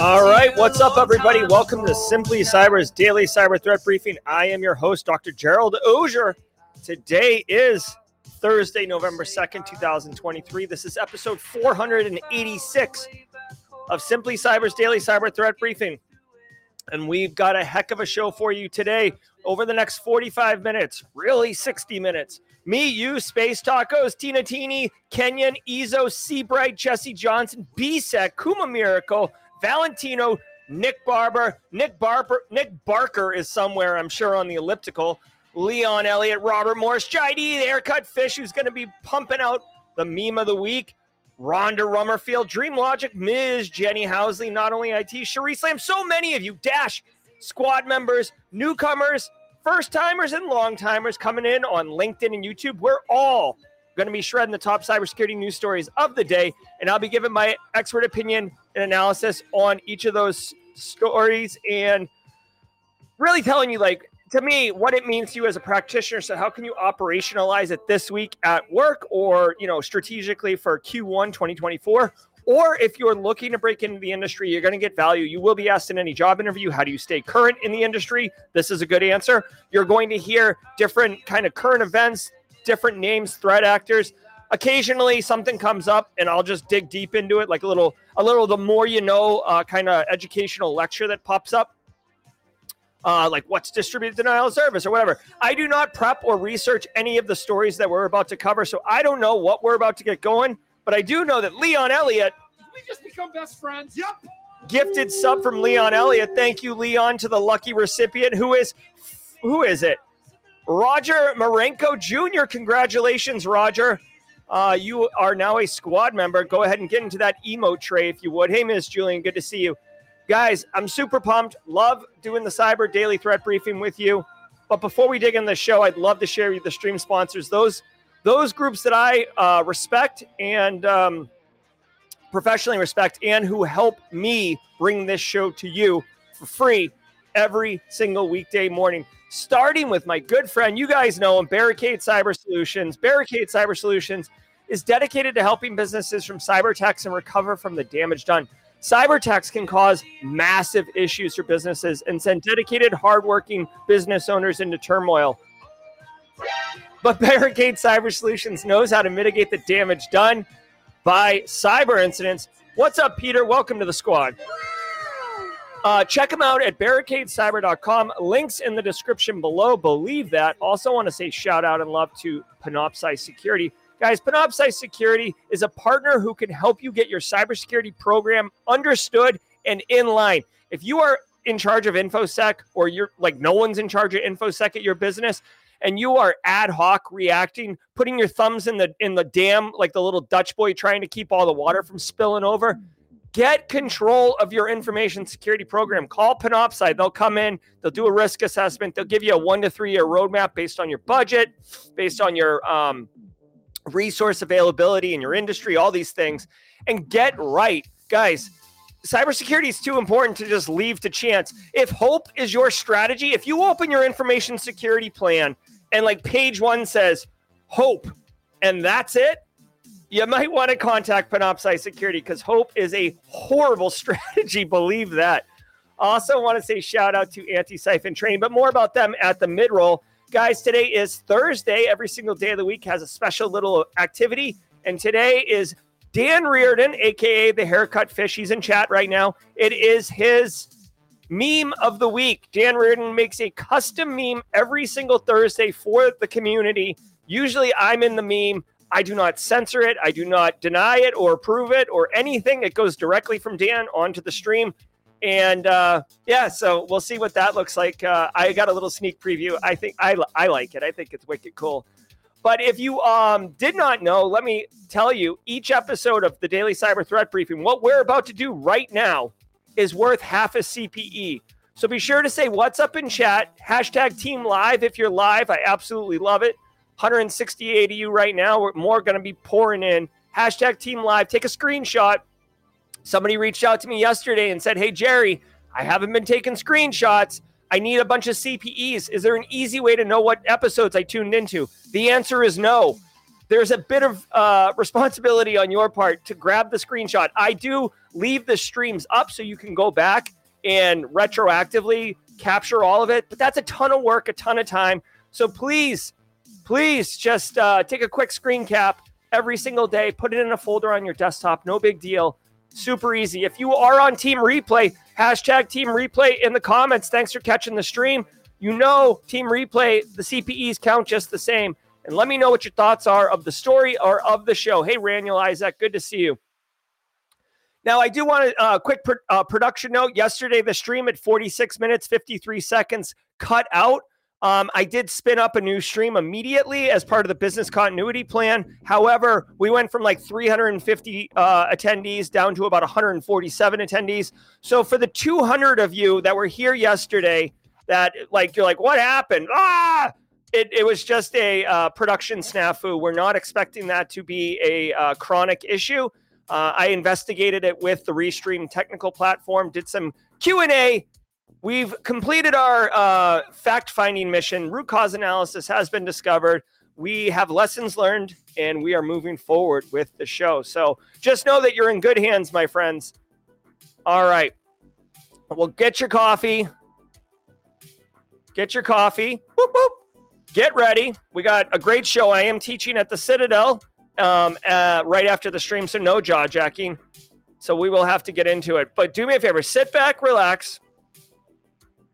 All right, what's up, everybody? Welcome to Simply Cyber's daily cyber threat briefing. I am your host, Dr. Gerald Auger. Today is Thursday, November 2nd, 2023. This is episode 486 of Simply Cyber's daily cyber threat briefing. And we've got a heck of a show for you today over the next 45 minutes, really 60 minutes. Me, you, Space Tacos, Tina Teeny, Kenyon, Ezo, Seabright, Jesse Johnson, BSEC, Kuma Miracle, Valentino, Nick Barber, Nick Barber, Nick Barker is somewhere, I'm sure, on the elliptical. Leon Elliott, Robert Morris, JD, the haircut fish, who's going to be pumping out the meme of the week. Rhonda Rummerfield, Dream Logic, Ms. Jenny Housley, not only IT, Cherie Slam, so many of you, Dash, squad members, newcomers, first timers, and long timers coming in on LinkedIn and YouTube. We're all going to be shredding the top cybersecurity news stories of the day, and I'll be giving my expert opinion and analysis on each of those stories and really telling you, like, to me, what it means to you as a practitioner. So, how can you operationalize it this week at work or, you know, strategically for Q1 2024? Or if you're looking to break into the industry, you're going to get value. You will be asked in any job interview, how do you stay current in the industry? This is a good answer. You're going to hear different kind of current events, different names, threat actors. Occasionally something comes up and I'll just dig deep into it, like a little, a little, the more you know, uh, kind of educational lecture that pops up. Uh, like what's distributed denial of service or whatever. I do not prep or research any of the stories that we're about to cover, so I don't know what we're about to get going. But I do know that Leon Elliott. We just become best friends. Yep. Gifted sub from Leon Elliott. Thank you, Leon, to the lucky recipient. Who is who is it? Roger Marenko Jr. Congratulations, Roger. Uh, you are now a squad member. Go ahead and get into that emote tray if you would. Hey, Miss Julian, good to see you. Guys, I'm super pumped. Love doing the Cyber Daily Threat Briefing with you. But before we dig in the show, I'd love to share you the stream sponsors. Those those groups that I uh, respect and um, professionally respect, and who help me bring this show to you for free every single weekday morning. Starting with my good friend, you guys know him, Barricade Cyber Solutions. Barricade Cyber Solutions is dedicated to helping businesses from cyber attacks and recover from the damage done. Cyber attacks can cause massive issues for businesses and send dedicated, hardworking business owners into turmoil. But Barricade Cyber Solutions knows how to mitigate the damage done by cyber incidents. What's up, Peter? Welcome to the squad. Uh, check them out at barricadecyber.com. Links in the description below. Believe that. Also, want to say shout out and love to Panoptcy Security. Guys, Panoptcy Security is a partner who can help you get your cybersecurity program understood and in line. If you are in charge of InfoSec or you're like no one's in charge of InfoSec at your business, and you are ad hoc reacting, putting your thumbs in the in the dam like the little Dutch boy trying to keep all the water from spilling over. Get control of your information security program. Call Panoptcy. They'll come in, they'll do a risk assessment, they'll give you a one to three year roadmap based on your budget, based on your um, resource availability in your industry, all these things, and get right. Guys, cybersecurity is too important to just leave to chance. If hope is your strategy, if you open your information security plan and like page one says hope, and that's it, you might want to contact Panoptcy Security because Hope is a horrible strategy. Believe that. Also, want to say shout out to Antisyphon Training, but more about them at the mid roll. Guys, today is Thursday. Every single day of the week has a special little activity. And today is Dan Reardon, aka the haircut fish. He's in chat right now. It is his meme of the week. Dan Reardon makes a custom meme every single Thursday for the community. Usually I'm in the meme. I do not censor it. I do not deny it or approve it or anything. It goes directly from Dan onto the stream. And uh, yeah, so we'll see what that looks like. Uh, I got a little sneak preview. I think I, I like it. I think it's wicked cool. But if you um, did not know, let me tell you each episode of the Daily Cyber Threat Briefing, what we're about to do right now is worth half a CPE. So be sure to say what's up in chat. Hashtag team live if you're live. I absolutely love it. 168 of you right now. We're more going to be pouring in. Hashtag team live. Take a screenshot. Somebody reached out to me yesterday and said, Hey, Jerry, I haven't been taking screenshots. I need a bunch of CPEs. Is there an easy way to know what episodes I tuned into? The answer is no. There's a bit of uh, responsibility on your part to grab the screenshot. I do leave the streams up so you can go back and retroactively capture all of it, but that's a ton of work, a ton of time. So please please just uh, take a quick screen cap every single day, put it in a folder on your desktop. No big deal. Super easy. If you are on Team Replay, hashtag Team Replay in the comments. Thanks for catching the stream. You know, Team Replay, the CPEs count just the same. And let me know what your thoughts are of the story or of the show. Hey, Raniel Isaac, good to see you. Now, I do want a uh, quick uh, production note. Yesterday, the stream at 46 minutes, 53 seconds cut out. Um, I did spin up a new stream immediately as part of the business continuity plan. However, we went from like 350 uh, attendees down to about 147 attendees. So for the 200 of you that were here yesterday, that like you're like, what happened? Ah, it, it was just a uh, production snafu. We're not expecting that to be a uh, chronic issue. Uh, I investigated it with the Restream technical platform, did some Q and A We've completed our uh, fact finding mission. Root cause analysis has been discovered. We have lessons learned and we are moving forward with the show. So just know that you're in good hands, my friends. All right. Well, get your coffee. Get your coffee. Whoop, whoop. Get ready. We got a great show. I am teaching at the Citadel um, uh, right after the stream, so no jaw jacking. So we will have to get into it. But do me a favor sit back, relax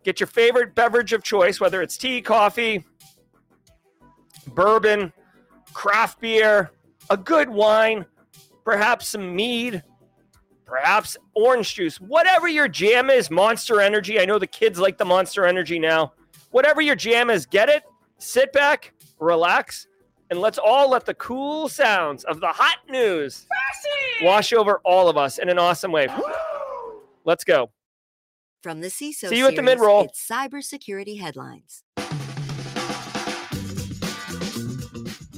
Get your favorite beverage of choice, whether it's tea, coffee, bourbon, craft beer, a good wine, perhaps some mead, perhaps orange juice, whatever your jam is, Monster Energy. I know the kids like the Monster Energy now. Whatever your jam is, get it, sit back, relax, and let's all let the cool sounds of the hot news wash over all of us in an awesome way. Let's go. From the CISO See you at the mid-roll. It's cybersecurity headlines.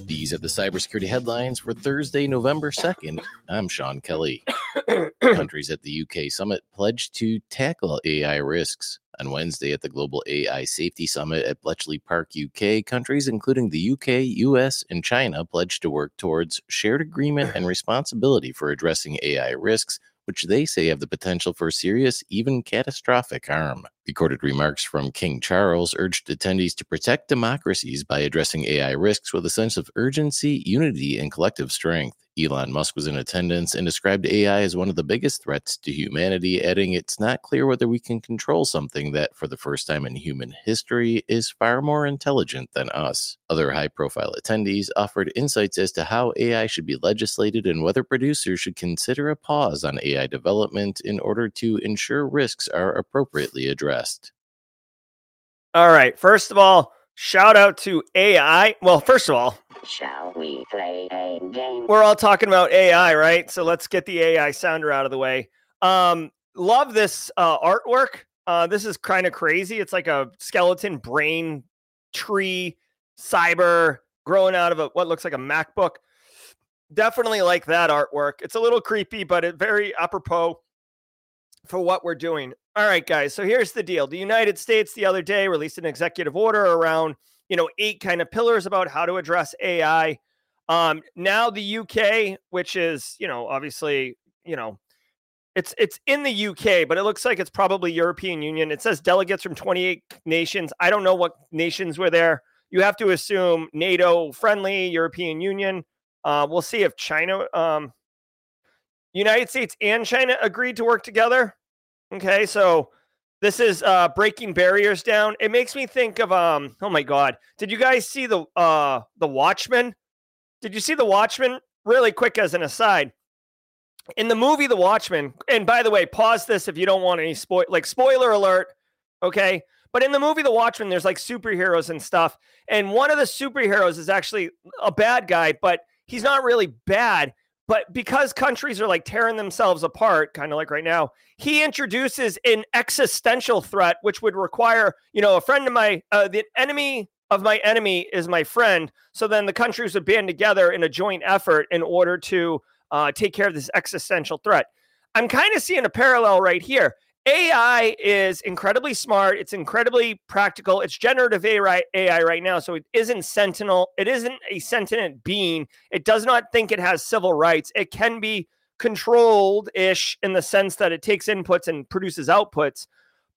These are the cybersecurity headlines for Thursday, November 2nd. I'm Sean Kelly. Countries at the UK summit pledged to tackle AI risks. On Wednesday at the Global AI Safety Summit at Bletchley Park, UK, countries including the UK, US, and China pledged to work towards shared agreement and responsibility for addressing AI risks which they say have the potential for serious, even catastrophic harm. Recorded remarks from King Charles urged attendees to protect democracies by addressing AI risks with a sense of urgency, unity, and collective strength. Elon Musk was in attendance and described AI as one of the biggest threats to humanity, adding, It's not clear whether we can control something that, for the first time in human history, is far more intelligent than us. Other high profile attendees offered insights as to how AI should be legislated and whether producers should consider a pause on AI development in order to ensure risks are appropriately addressed. All right. First of all, shout out to AI. Well, first of all, Shall we play a game? we're all talking about AI, right? So let's get the AI sounder out of the way. Um, love this uh, artwork. Uh, this is kind of crazy. It's like a skeleton brain tree cyber growing out of a what looks like a MacBook. Definitely like that artwork. It's a little creepy, but it very apropos for what we're doing. All right, guys. So here's the deal. The United States the other day released an executive order around, you know, eight kind of pillars about how to address AI. Um, now the UK, which is you know obviously you know it's it's in the UK, but it looks like it's probably European Union. It says delegates from 28 nations. I don't know what nations were there. You have to assume NATO friendly, European Union. Uh, we'll see if China, um, United States and China agreed to work together. Okay, so this is uh, breaking barriers down. It makes me think of um. Oh my God! Did you guys see the uh the Watchmen? Did you see the Watchmen? Really quick as an aside, in the movie The Watchmen, and by the way, pause this if you don't want any spoil like spoiler alert. Okay. But in the movie The Watchmen, there's like superheroes and stuff. And one of the superheroes is actually a bad guy, but he's not really bad. But because countries are like tearing themselves apart, kind of like right now, he introduces an existential threat, which would require, you know, a friend of my, uh, the enemy of my enemy is my friend. So then the countries would band together in a joint effort in order to uh, take care of this existential threat. I'm kind of seeing a parallel right here. AI is incredibly smart. It's incredibly practical. It's generative AI, AI right now. So it isn't sentinel. It isn't a sentient being. It does not think it has civil rights. It can be controlled ish in the sense that it takes inputs and produces outputs.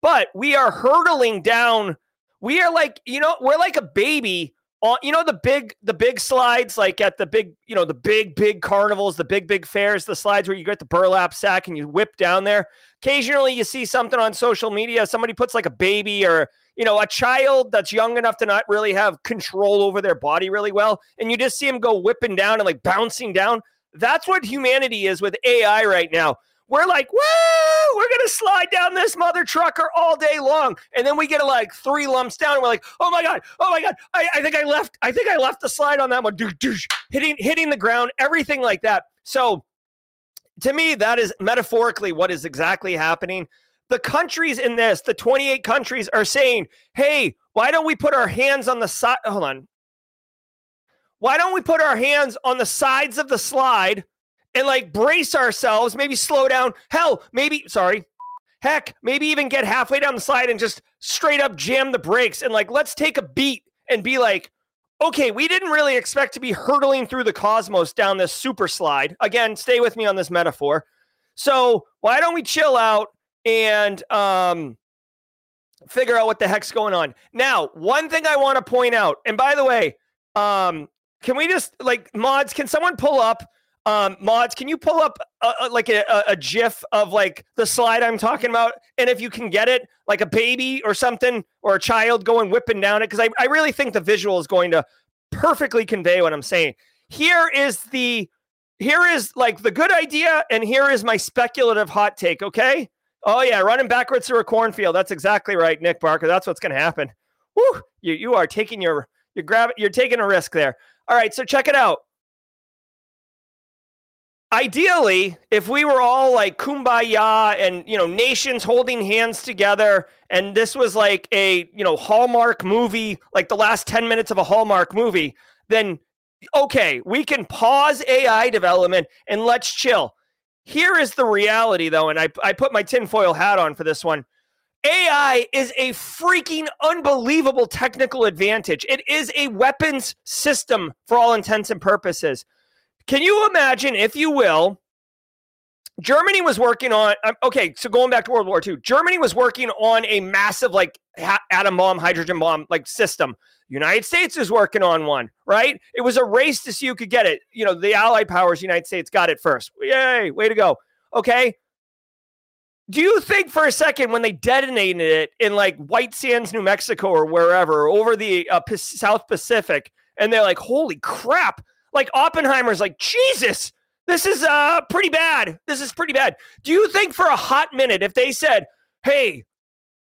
But we are hurtling down. We are like, you know, we're like a baby on you know the big the big slides like at the big you know the big big carnivals the big big fairs the slides where you get the burlap sack and you whip down there. Occasionally you see something on social media somebody puts like a baby or you know a child that's young enough to not really have control over their body really well and you just see them go whipping down and like bouncing down. That's what humanity is with ai right now. We're like, woo, we're gonna slide down this mother trucker all day long. And then we get like three lumps down, and we're like, oh my god, oh my god, I, I think I left, I think I left the slide on that one, hitting hitting the ground, everything like that. So to me, that is metaphorically what is exactly happening. The countries in this, the 28 countries, are saying, hey, why don't we put our hands on the side? Hold on. Why don't we put our hands on the sides of the slide? And like brace ourselves, maybe slow down. Hell, maybe, sorry, heck, maybe even get halfway down the slide and just straight up jam the brakes and like, let's take a beat and be like, okay, we didn't really expect to be hurtling through the cosmos down this super slide. Again, stay with me on this metaphor. So why don't we chill out and um, figure out what the heck's going on? Now, one thing I want to point out, and by the way, um, can we just like mods? Can someone pull up um, mods, can you pull up a, a, like a, a, GIF of like the slide I'm talking about? And if you can get it, like a baby or something, or a child going whipping down it, because I, I really think the visual is going to perfectly convey what I'm saying. Here is the here is like the good idea, and here is my speculative hot take. Okay. Oh yeah, running backwards through a cornfield. That's exactly right, Nick Barker. That's what's going to happen. Woo! You you are taking your you grab you're taking a risk there. All right, so check it out ideally, if we were all like kumbaya and you know nations holding hands together, and this was like a you know Hallmark movie, like the last ten minutes of a Hallmark movie, then okay, we can pause AI development and let's chill. Here is the reality, though, and I, I put my tinfoil hat on for this one. AI is a freaking unbelievable technical advantage. It is a weapons system for all intents and purposes. Can you imagine, if you will, Germany was working on um, okay, so going back to World War II, Germany was working on a massive like ha- atom bomb, hydrogen bomb like system. United States is working on one, right? It was a race to see who could get it. You know, the Allied powers, United States got it first. Yay, way to go. Okay. Do you think for a second when they detonated it in like White Sands, New Mexico, or wherever over the uh, P- South Pacific, and they're like, holy crap, like Oppenheimer's like, Jesus, this is uh pretty bad. This is pretty bad. Do you think for a hot minute if they said, "Hey,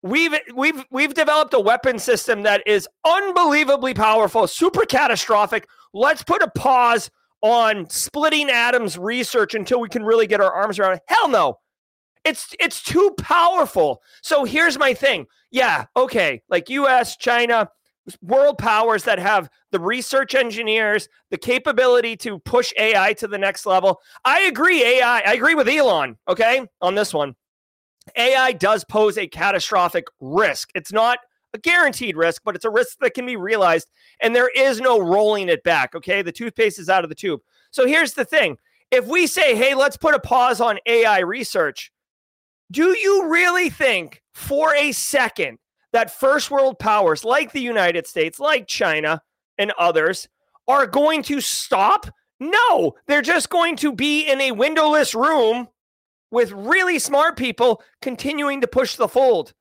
we've we've we've developed a weapon system that is unbelievably powerful, super catastrophic. Let's put a pause on splitting atoms research until we can really get our arms around it." Hell no. It's it's too powerful. So here's my thing. Yeah, okay, like US, China, world powers that have the research engineers, the capability to push AI to the next level. I agree, AI, I agree with Elon, okay, on this one. AI does pose a catastrophic risk. It's not a guaranteed risk, but it's a risk that can be realized. And there is no rolling it back. Okay. The toothpaste is out of the tube. So here's the thing if we say, hey, let's put a pause on AI research, do you really think for a second that first world powers like the United States, like China and others, are going to stop? No, they're just going to be in a windowless room with really smart people continuing to push the fold.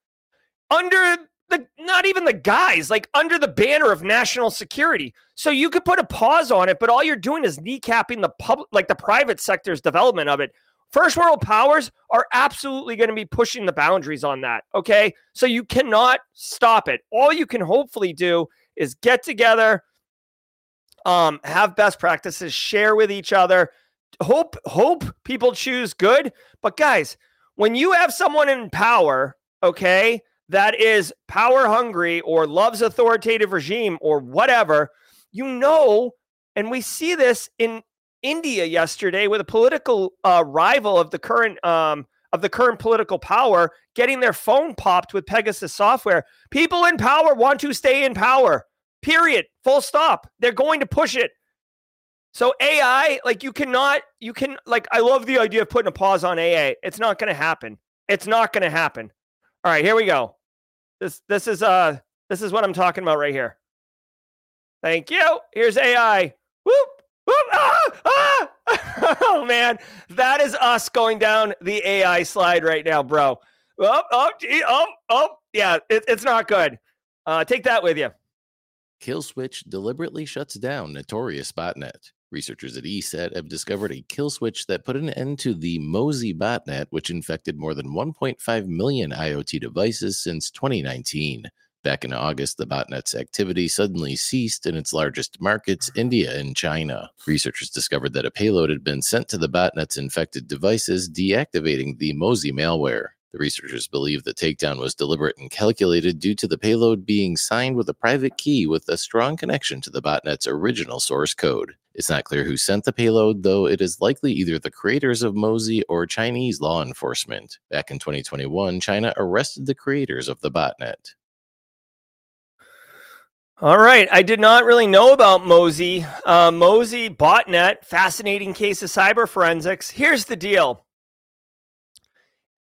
Under the not even the guys like under the banner of national security. So you could put a pause on it but all you're doing is kneecapping the public like the private sector's development of it first world powers are absolutely going to be pushing the boundaries on that okay? So you cannot stop it. All you can hopefully do is get together um have best practices share with each other. Hope hope people choose good. But guys when you have someone in power okay that is power hungry or loves authoritative regime or whatever you know and we see this in india yesterday with a political uh, rival of the current um, of the current political power getting their phone popped with pegasus software people in power want to stay in power period full stop they're going to push it so AI, like you cannot, you can like I love the idea of putting a pause on AA. It's not going to happen. It's not going to happen. All right, here we go. This this is uh this is what I'm talking about right here. Thank you. Here's AI. Whoop. oh man, that is us going down the AI slide right now, bro. Oh oh gee, oh oh yeah, it, it's not good. Uh, take that with you. Kill switch deliberately shuts down notorious botnet. Researchers at ESET have discovered a kill switch that put an end to the Mozi botnet, which infected more than 1.5 million IoT devices since 2019. Back in August, the botnet's activity suddenly ceased in its largest markets, India and China. Researchers discovered that a payload had been sent to the botnet's infected devices, deactivating the Mozi malware. The researchers believe the takedown was deliberate and calculated due to the payload being signed with a private key with a strong connection to the botnet's original source code. It's not clear who sent the payload, though it is likely either the creators of Mozi or Chinese law enforcement. Back in 2021, China arrested the creators of the botnet. All right. I did not really know about Mozi. Uh, Mozi botnet, fascinating case of cyber forensics. Here's the deal.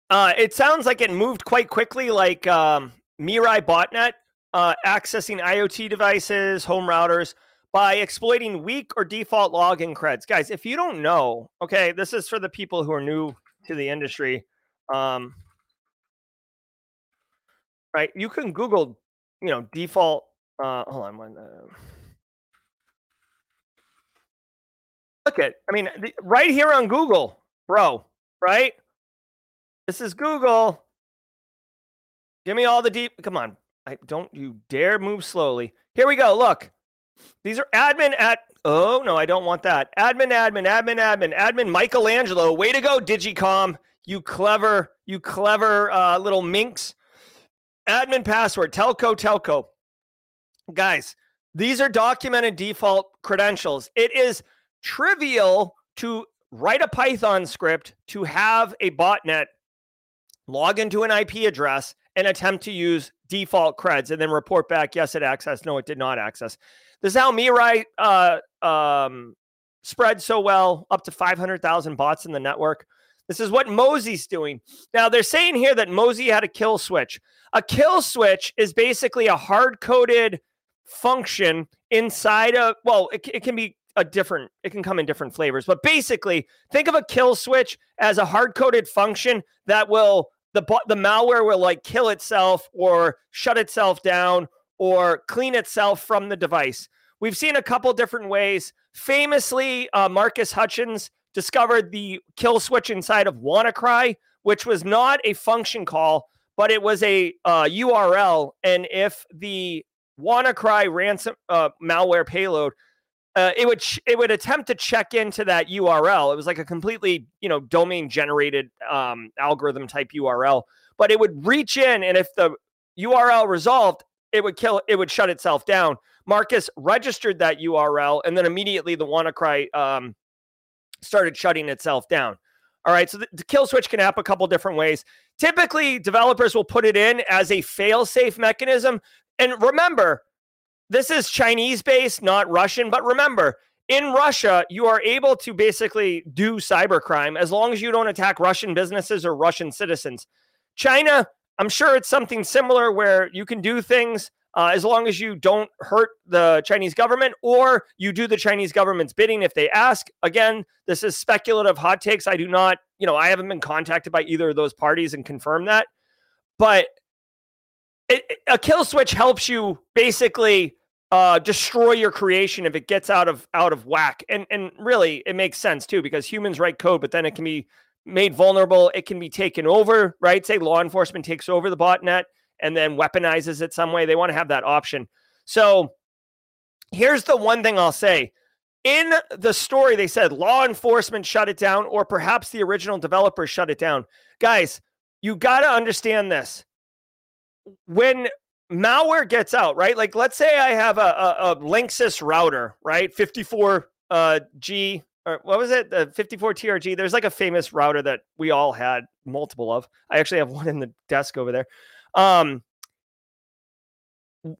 Uh, it sounds like it moved quite quickly, like um, Mirai botnet, uh, accessing IoT devices, home routers by exploiting weak or default login creds. Guys, if you don't know, okay, this is for the people who are new to the industry. Um, right, you can Google, you know, default. Uh, hold on one. Uh, look at, I mean, the, right here on Google, bro. Right, this is Google. Give me all the deep. Come on, I don't you dare move slowly. Here we go. Look. These are admin at. Oh no, I don't want that. Admin, admin, admin, admin, admin. Michelangelo, way to go, Digicom. You clever, you clever uh, little minx. Admin password, telco, telco. Guys, these are documented default credentials. It is trivial to write a Python script to have a botnet log into an IP address and attempt to use default creds and then report back, yes, it accessed, no, it did not access. This is how Mirai uh, um, spread so well, up to 500,000 bots in the network. This is what Mozi's doing. Now, they're saying here that Mozi had a kill switch. A kill switch is basically a hard coded function inside of, well, it, it can be a different, it can come in different flavors, but basically, think of a kill switch as a hard coded function that will, the, the malware will like kill itself or shut itself down or clean itself from the device. We've seen a couple different ways. Famously, uh, Marcus Hutchins discovered the kill switch inside of WannaCry, which was not a function call, but it was a uh, URL. And if the WannaCry ransom uh, malware payload, uh, it would ch- it would attempt to check into that URL. It was like a completely you know domain generated um, algorithm type URL, but it would reach in, and if the URL resolved, it would kill it would shut itself down. Marcus registered that URL, and then immediately the WannaCry um, started shutting itself down. All right, so the, the, kill switch can happen a couple different ways. Typically, developers will put it in as a fail-safe mechanism. and remember, this is Chinese based, not Russian. But remember, in Russia, you are able to basically do cybercrime as long as you don't attack Russian businesses or Russian citizens. China, I'm sure it's something similar where you can do things uh, as long as you don't hurt the Chinese government or you do the Chinese government's bidding if they ask. Again, this is speculative hot takes. I do not, you know, I haven't been contacted by either of those parties and confirm that. But it, a kill switch helps you basically uh, destroy your creation if it gets out of out of whack. And and really, it makes sense too because humans write code, but then it can be made vulnerable. It can be taken over, right? Say law enforcement takes over the botnet and then weaponizes it some way. They want to have that option. So here's the one thing I'll say. In the story, they said law enforcement shut it down, or perhaps the original developers shut it down. Guys, you got to understand this. When malware gets out, right? Like, let's say I have a, a, a Linksys router, right? 54 uh, G, or what was it? The 54 TRG. There's like a famous router that we all had multiple of. I actually have one in the desk over there. Um,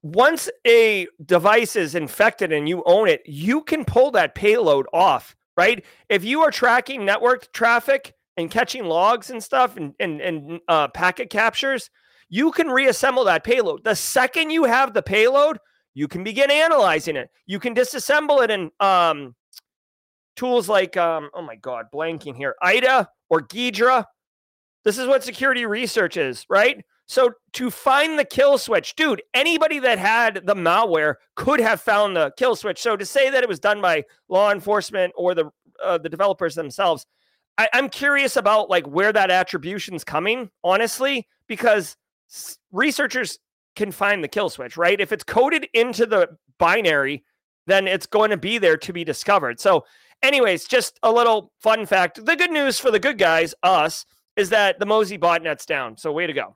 once a device is infected and you own it, you can pull that payload off, right? If you are tracking network traffic and catching logs and stuff and, and, and uh, packet captures, you can reassemble that payload. The second you have the payload, you can begin analyzing it. You can disassemble it in um, tools like, um, oh my God, blanking here, IDA or Ghidra. This is what security research is, right? So to find the kill switch, dude, anybody that had the malware could have found the kill switch. So to say that it was done by law enforcement or the uh, the developers themselves, I, I'm curious about like where that attribution's coming, honestly, because s- researchers can find the kill switch, right? If it's coded into the binary, then it's going to be there to be discovered. So, anyways, just a little fun fact. The good news for the good guys, us, is that the Mozi botnet's down. So way to go.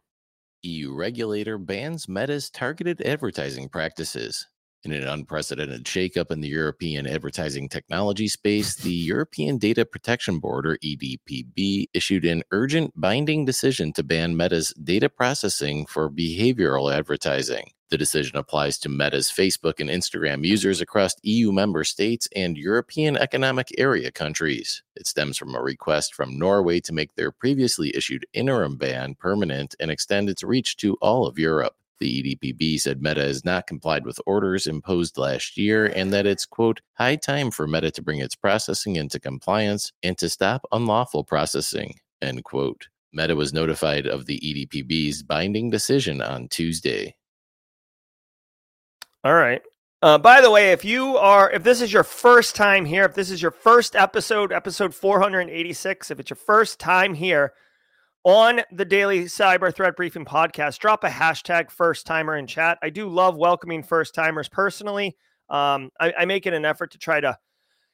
EU regulator bans Meta's targeted advertising practices. In an unprecedented shakeup in the European advertising technology space, the European Data Protection Board, or EDPB, issued an urgent binding decision to ban Meta's data processing for behavioral advertising. The decision applies to Meta's Facebook and Instagram users across EU member states and European Economic Area countries. It stems from a request from Norway to make their previously issued interim ban permanent and extend its reach to all of Europe. The EDPB said Meta has not complied with orders imposed last year and that it's, quote, high time for Meta to bring its processing into compliance and to stop unlawful processing, end quote. Meta was notified of the EDPB's binding decision on Tuesday. All right. Uh, by the way, if you are, if this is your first time here, if this is your first episode, episode 486, if it's your first time here on the Daily Cyber Threat Briefing podcast, drop a hashtag first timer in chat. I do love welcoming first timers personally. Um, I, I, make it an effort to try to,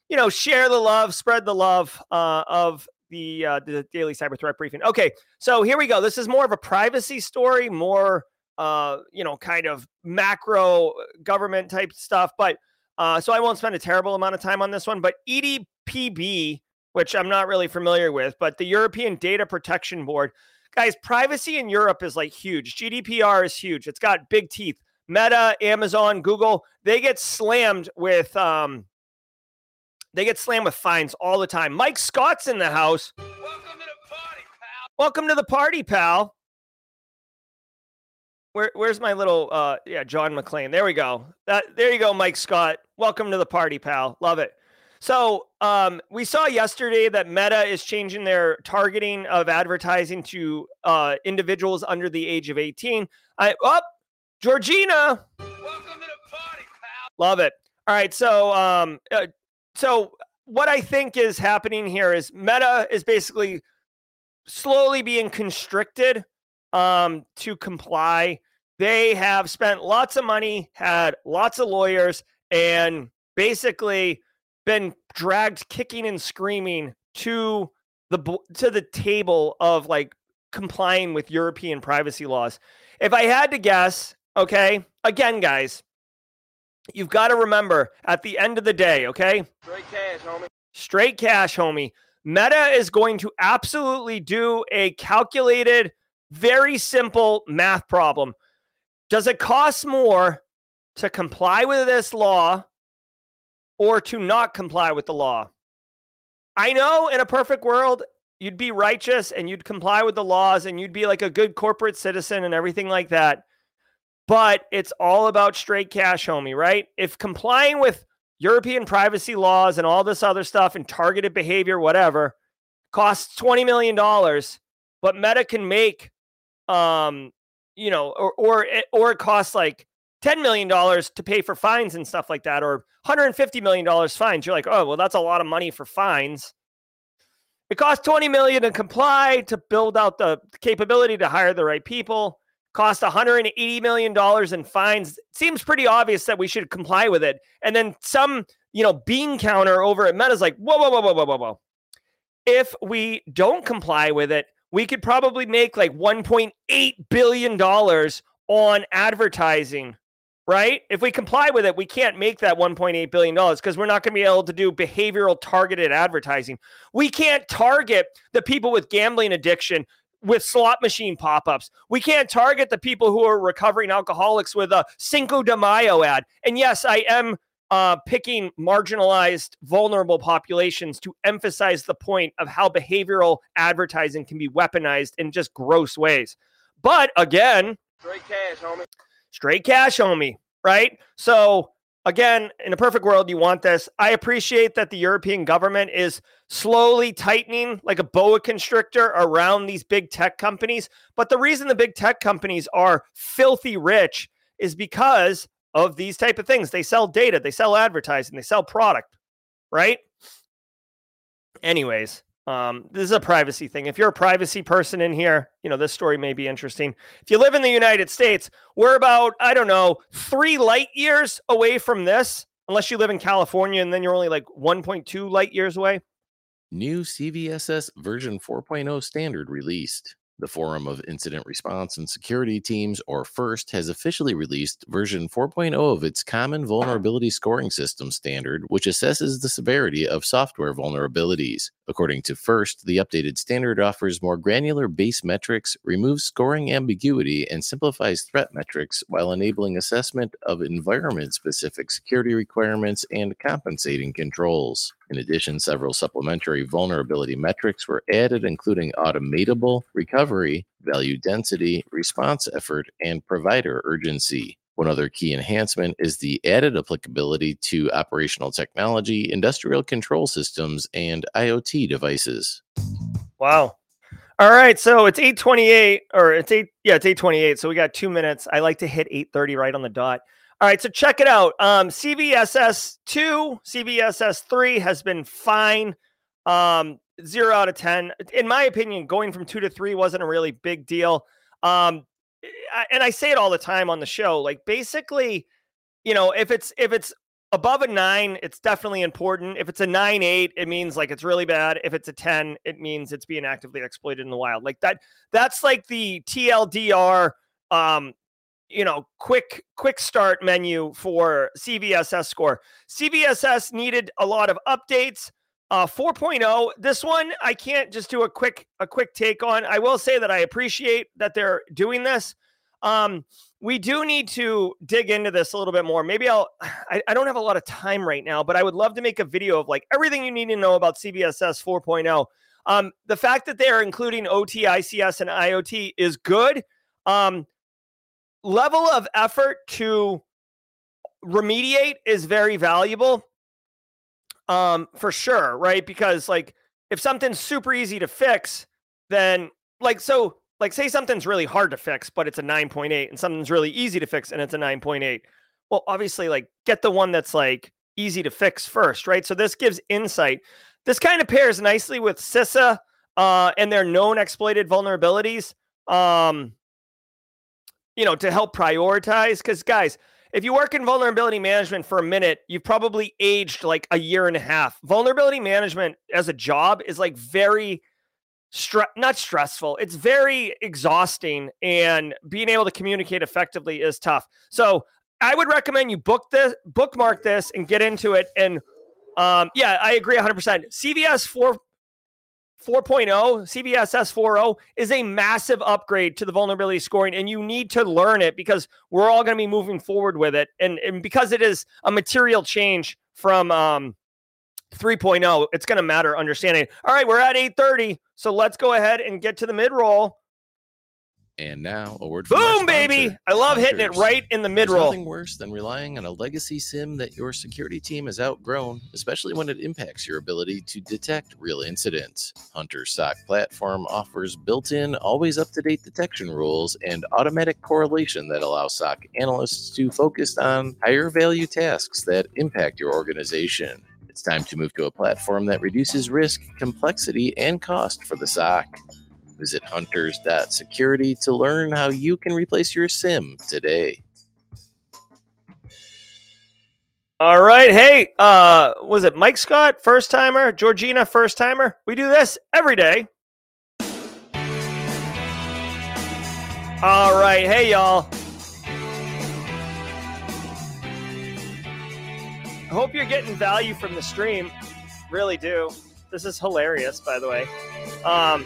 you know, share the love, spread the love uh, of the uh, the Daily Cyber Threat Briefing. Okay, so here we go. This is more of a privacy story, more uh, you know, kind of macro government type stuff. But uh, so I won't spend a terrible amount of time on this one. But EDPB, which I'm not really familiar with, but the European Data Protection Board, guys, privacy in Europe is like huge. GDPR is huge. It's got big teeth. Meta, Amazon, Google, they get slammed with um, they get slammed with fines all the time. Mike Scott's in the house. Welcome to the party, pal. Welcome to the party, pal. Where, where's my little uh yeah John McClane? There we go. That there you go, Mike Scott. Welcome to the party, pal. Love it. So um, we saw yesterday that Meta is changing their targeting of advertising to uh, individuals under the age of 18. I up oh, Georgina. Welcome to the party, pal. Love it. All right, so um, uh, so what I think is happening here is Meta is basically slowly being constricted um, to comply. They have spent lots of money, had lots of lawyers, and basically been dragged kicking and screaming to the to the table of like complying with European privacy laws. If I had to guess, okay, again, guys, you've got to remember at the end of the day, okay? Straight cash, homie. Straight cash, homie. Meta is going to absolutely do a calculated very simple math problem. Does it cost more to comply with this law or to not comply with the law? I know in a perfect world, you'd be righteous and you'd comply with the laws and you'd be like a good corporate citizen and everything like that. But it's all about straight cash, homie, right? If complying with European privacy laws and all this other stuff and targeted behavior, whatever, costs $20 million, but Meta can make, um, you know, or, or, it, or it costs like $10 million to pay for fines and stuff like that, or $150 million fines. You're like, oh, well, that's a lot of money for fines. It costs 20 million to comply to build out the capability to hire the right people. Cost 180 million dollars in fines. Seems pretty obvious that we should comply with it. And then some, you know, bean counter over at Meta's like, whoa, whoa, whoa, whoa, whoa, whoa, whoa. If we don't comply with it, we could probably make like 1.8 billion dollars on advertising right? If we comply with it, we can't make that $1.8 billion because we're not going to be able to do behavioral targeted advertising. We can't target the people with gambling addiction with slot machine pop ups. We can't target the people who are recovering alcoholics with a Cinco de Mayo ad. And yes, I am uh, picking marginalized, vulnerable populations to emphasize the point of how behavioral advertising can be weaponized in just gross ways. But again, Straight cash, homie straight cash homie. right? So again, in a perfect world, you want this. I appreciate that the European government is slowly tightening like a boa constrictor around these big tech companies. But the reason the big tech companies are filthy rich is because of these type of things. They sell data, they sell advertising, they sell product, right? Anyways, um, this is a privacy thing. If you're a privacy person in here, you know, this story may be interesting. If you live in the United States, we're about, I don't know, three light years away from this, unless you live in California and then you're only like 1.2 light years away. New CVSS version 4.0 standard released. The Forum of Incident Response and Security Teams, or FIRST, has officially released version 4.0 of its Common Vulnerability Scoring System standard, which assesses the severity of software vulnerabilities. According to FIRST, the updated standard offers more granular base metrics, removes scoring ambiguity, and simplifies threat metrics while enabling assessment of environment specific security requirements and compensating controls. In addition, several supplementary vulnerability metrics were added, including automatable recovery, value density, response effort, and provider urgency. One other key enhancement is the added applicability to operational technology, industrial control systems, and IoT devices. Wow. All right, so it's 828 or it's 8 yeah, it's 828. So we got 2 minutes. I like to hit 830 right on the dot. All right, so check it out. Um, CVSS 2, CVSS 3 has been fine. Um, zero out of 10. In my opinion, going from two to three wasn't a really big deal. Um, and I say it all the time on the show. Like basically, you know, if it's if it's above a nine, it's definitely important. If it's a nine eight, it means like it's really bad. If it's a 10, it means it's being actively exploited in the wild. Like that, that's like the TLDR um you know, quick quick start menu for CVSS score. CVSS needed a lot of updates. Uh 4.0. This one I can't just do a quick a quick take on. I will say that I appreciate that they're doing this. Um we do need to dig into this a little bit more. Maybe I'll I, I don't have a lot of time right now, but I would love to make a video of like everything you need to know about CVSS 4.0. Um the fact that they're including OT, ICS and IoT is good. Um level of effort to remediate is very valuable um for sure right? Because like if something's super easy to fix then like so like say something's really hard to fix but it's a 9.8 and something's really easy to fix and it's a 9.8 well obviously like get the one that's like easy to fix first right? So this gives insight. This kind of pairs nicely with CISA uh and their known exploited vulnerabilities um you know, to help prioritize. Because, guys, if you work in vulnerability management for a minute, you've probably aged like a year and a half. Vulnerability management as a job is like very stre- not stressful. It's very exhausting, and being able to communicate effectively is tough. So, I would recommend you book this, bookmark this, and get into it. And um, yeah, I agree 100%. CVS 4 4.0, CVSS 4.0 is a massive upgrade to the vulnerability scoring, and you need to learn it because we're all going to be moving forward with it. And, and because it is a material change from um, 3.0, it's going to matter understanding. All right, we're at 8:30, so let's go ahead and get to the mid roll. And now a word from Boom, baby! I love hitting it right in the mid roll. nothing worse than relying on a legacy SIEM that your security team has outgrown, especially when it impacts your ability to detect real incidents. Hunter SOC platform offers built-in, always up-to-date detection rules and automatic correlation that allow SOC analysts to focus on higher value tasks that impact your organization. It's time to move to a platform that reduces risk, complexity, and cost for the SOC. Visit hunters.security to learn how you can replace your SIEM today. All right. Hey, uh, was it Mike Scott, first timer? Georgina, first timer? We do this every day. All right. Hey, y'all. I hope you're getting value from the stream. Really do. This is hilarious, by the way. Um,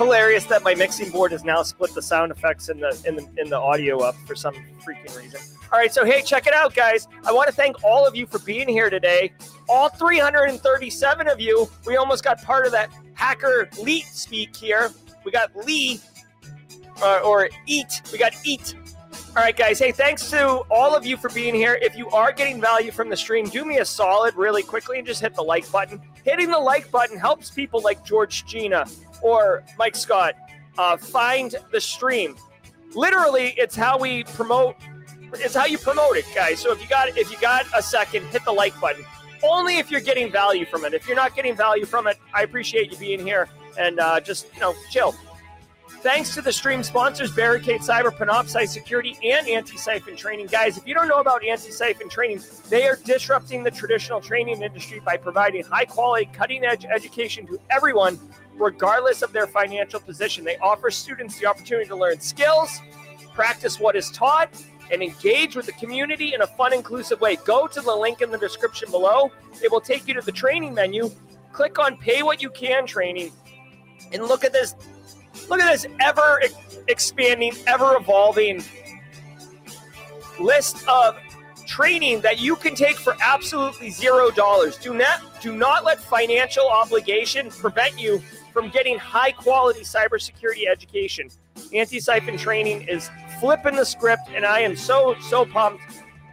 hilarious that my mixing board has now split the sound effects in the in the in the audio up for some freaking reason. All right, so hey, check it out, guys. I want to thank all of you for being here today. All 337 of you. We almost got part of that hacker leet speak here. We got Lee uh, or eat. We got eat. All right, guys. Hey, thanks to all of you for being here. If you are getting value from the stream, do me a solid really quickly and just hit the like button. Hitting the like button helps people like Georgina or Mike Scott uh, find the stream. Literally, it's how we promote. It's how you promote it, guys. So if you got if you got a second, hit the like button. Only if you're getting value from it. If you're not getting value from it, I appreciate you being here and uh, just you know chill. Thanks to the stream sponsors, Barricade Cyber, Panoptcy Security, and Antisyphon Training. Guys, if you don't know about Antisyphon Training, they are disrupting the traditional training industry by providing high-quality, cutting-edge education to everyone, regardless of their financial position. They offer students the opportunity to learn skills, practice what is taught, and engage with the community in a fun, inclusive way. Go to the link in the description below. It will take you to the training menu. Click on Pay What You Can training, and look at this Look at this ever expanding, ever evolving list of training that you can take for absolutely zero dollars. Do not do not let financial obligation prevent you from getting high quality cybersecurity education. Antisyphon training is flipping the script, and I am so so pumped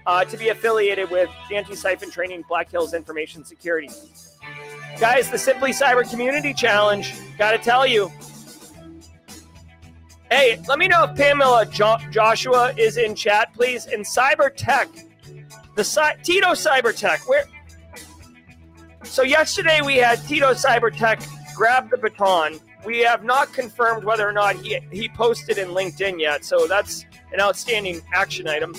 uh, to be affiliated with Antisyphon training, Black Hills Information Security. Guys, the Simply Cyber Community Challenge. Got to tell you, Hey, let me know if Pamela jo- Joshua is in chat, please. And Cyber Tech, the Cy- Tito Cyber Tech. Where? So yesterday we had Tito Cyber Tech grab the baton. We have not confirmed whether or not he he posted in LinkedIn yet. So that's an outstanding action item.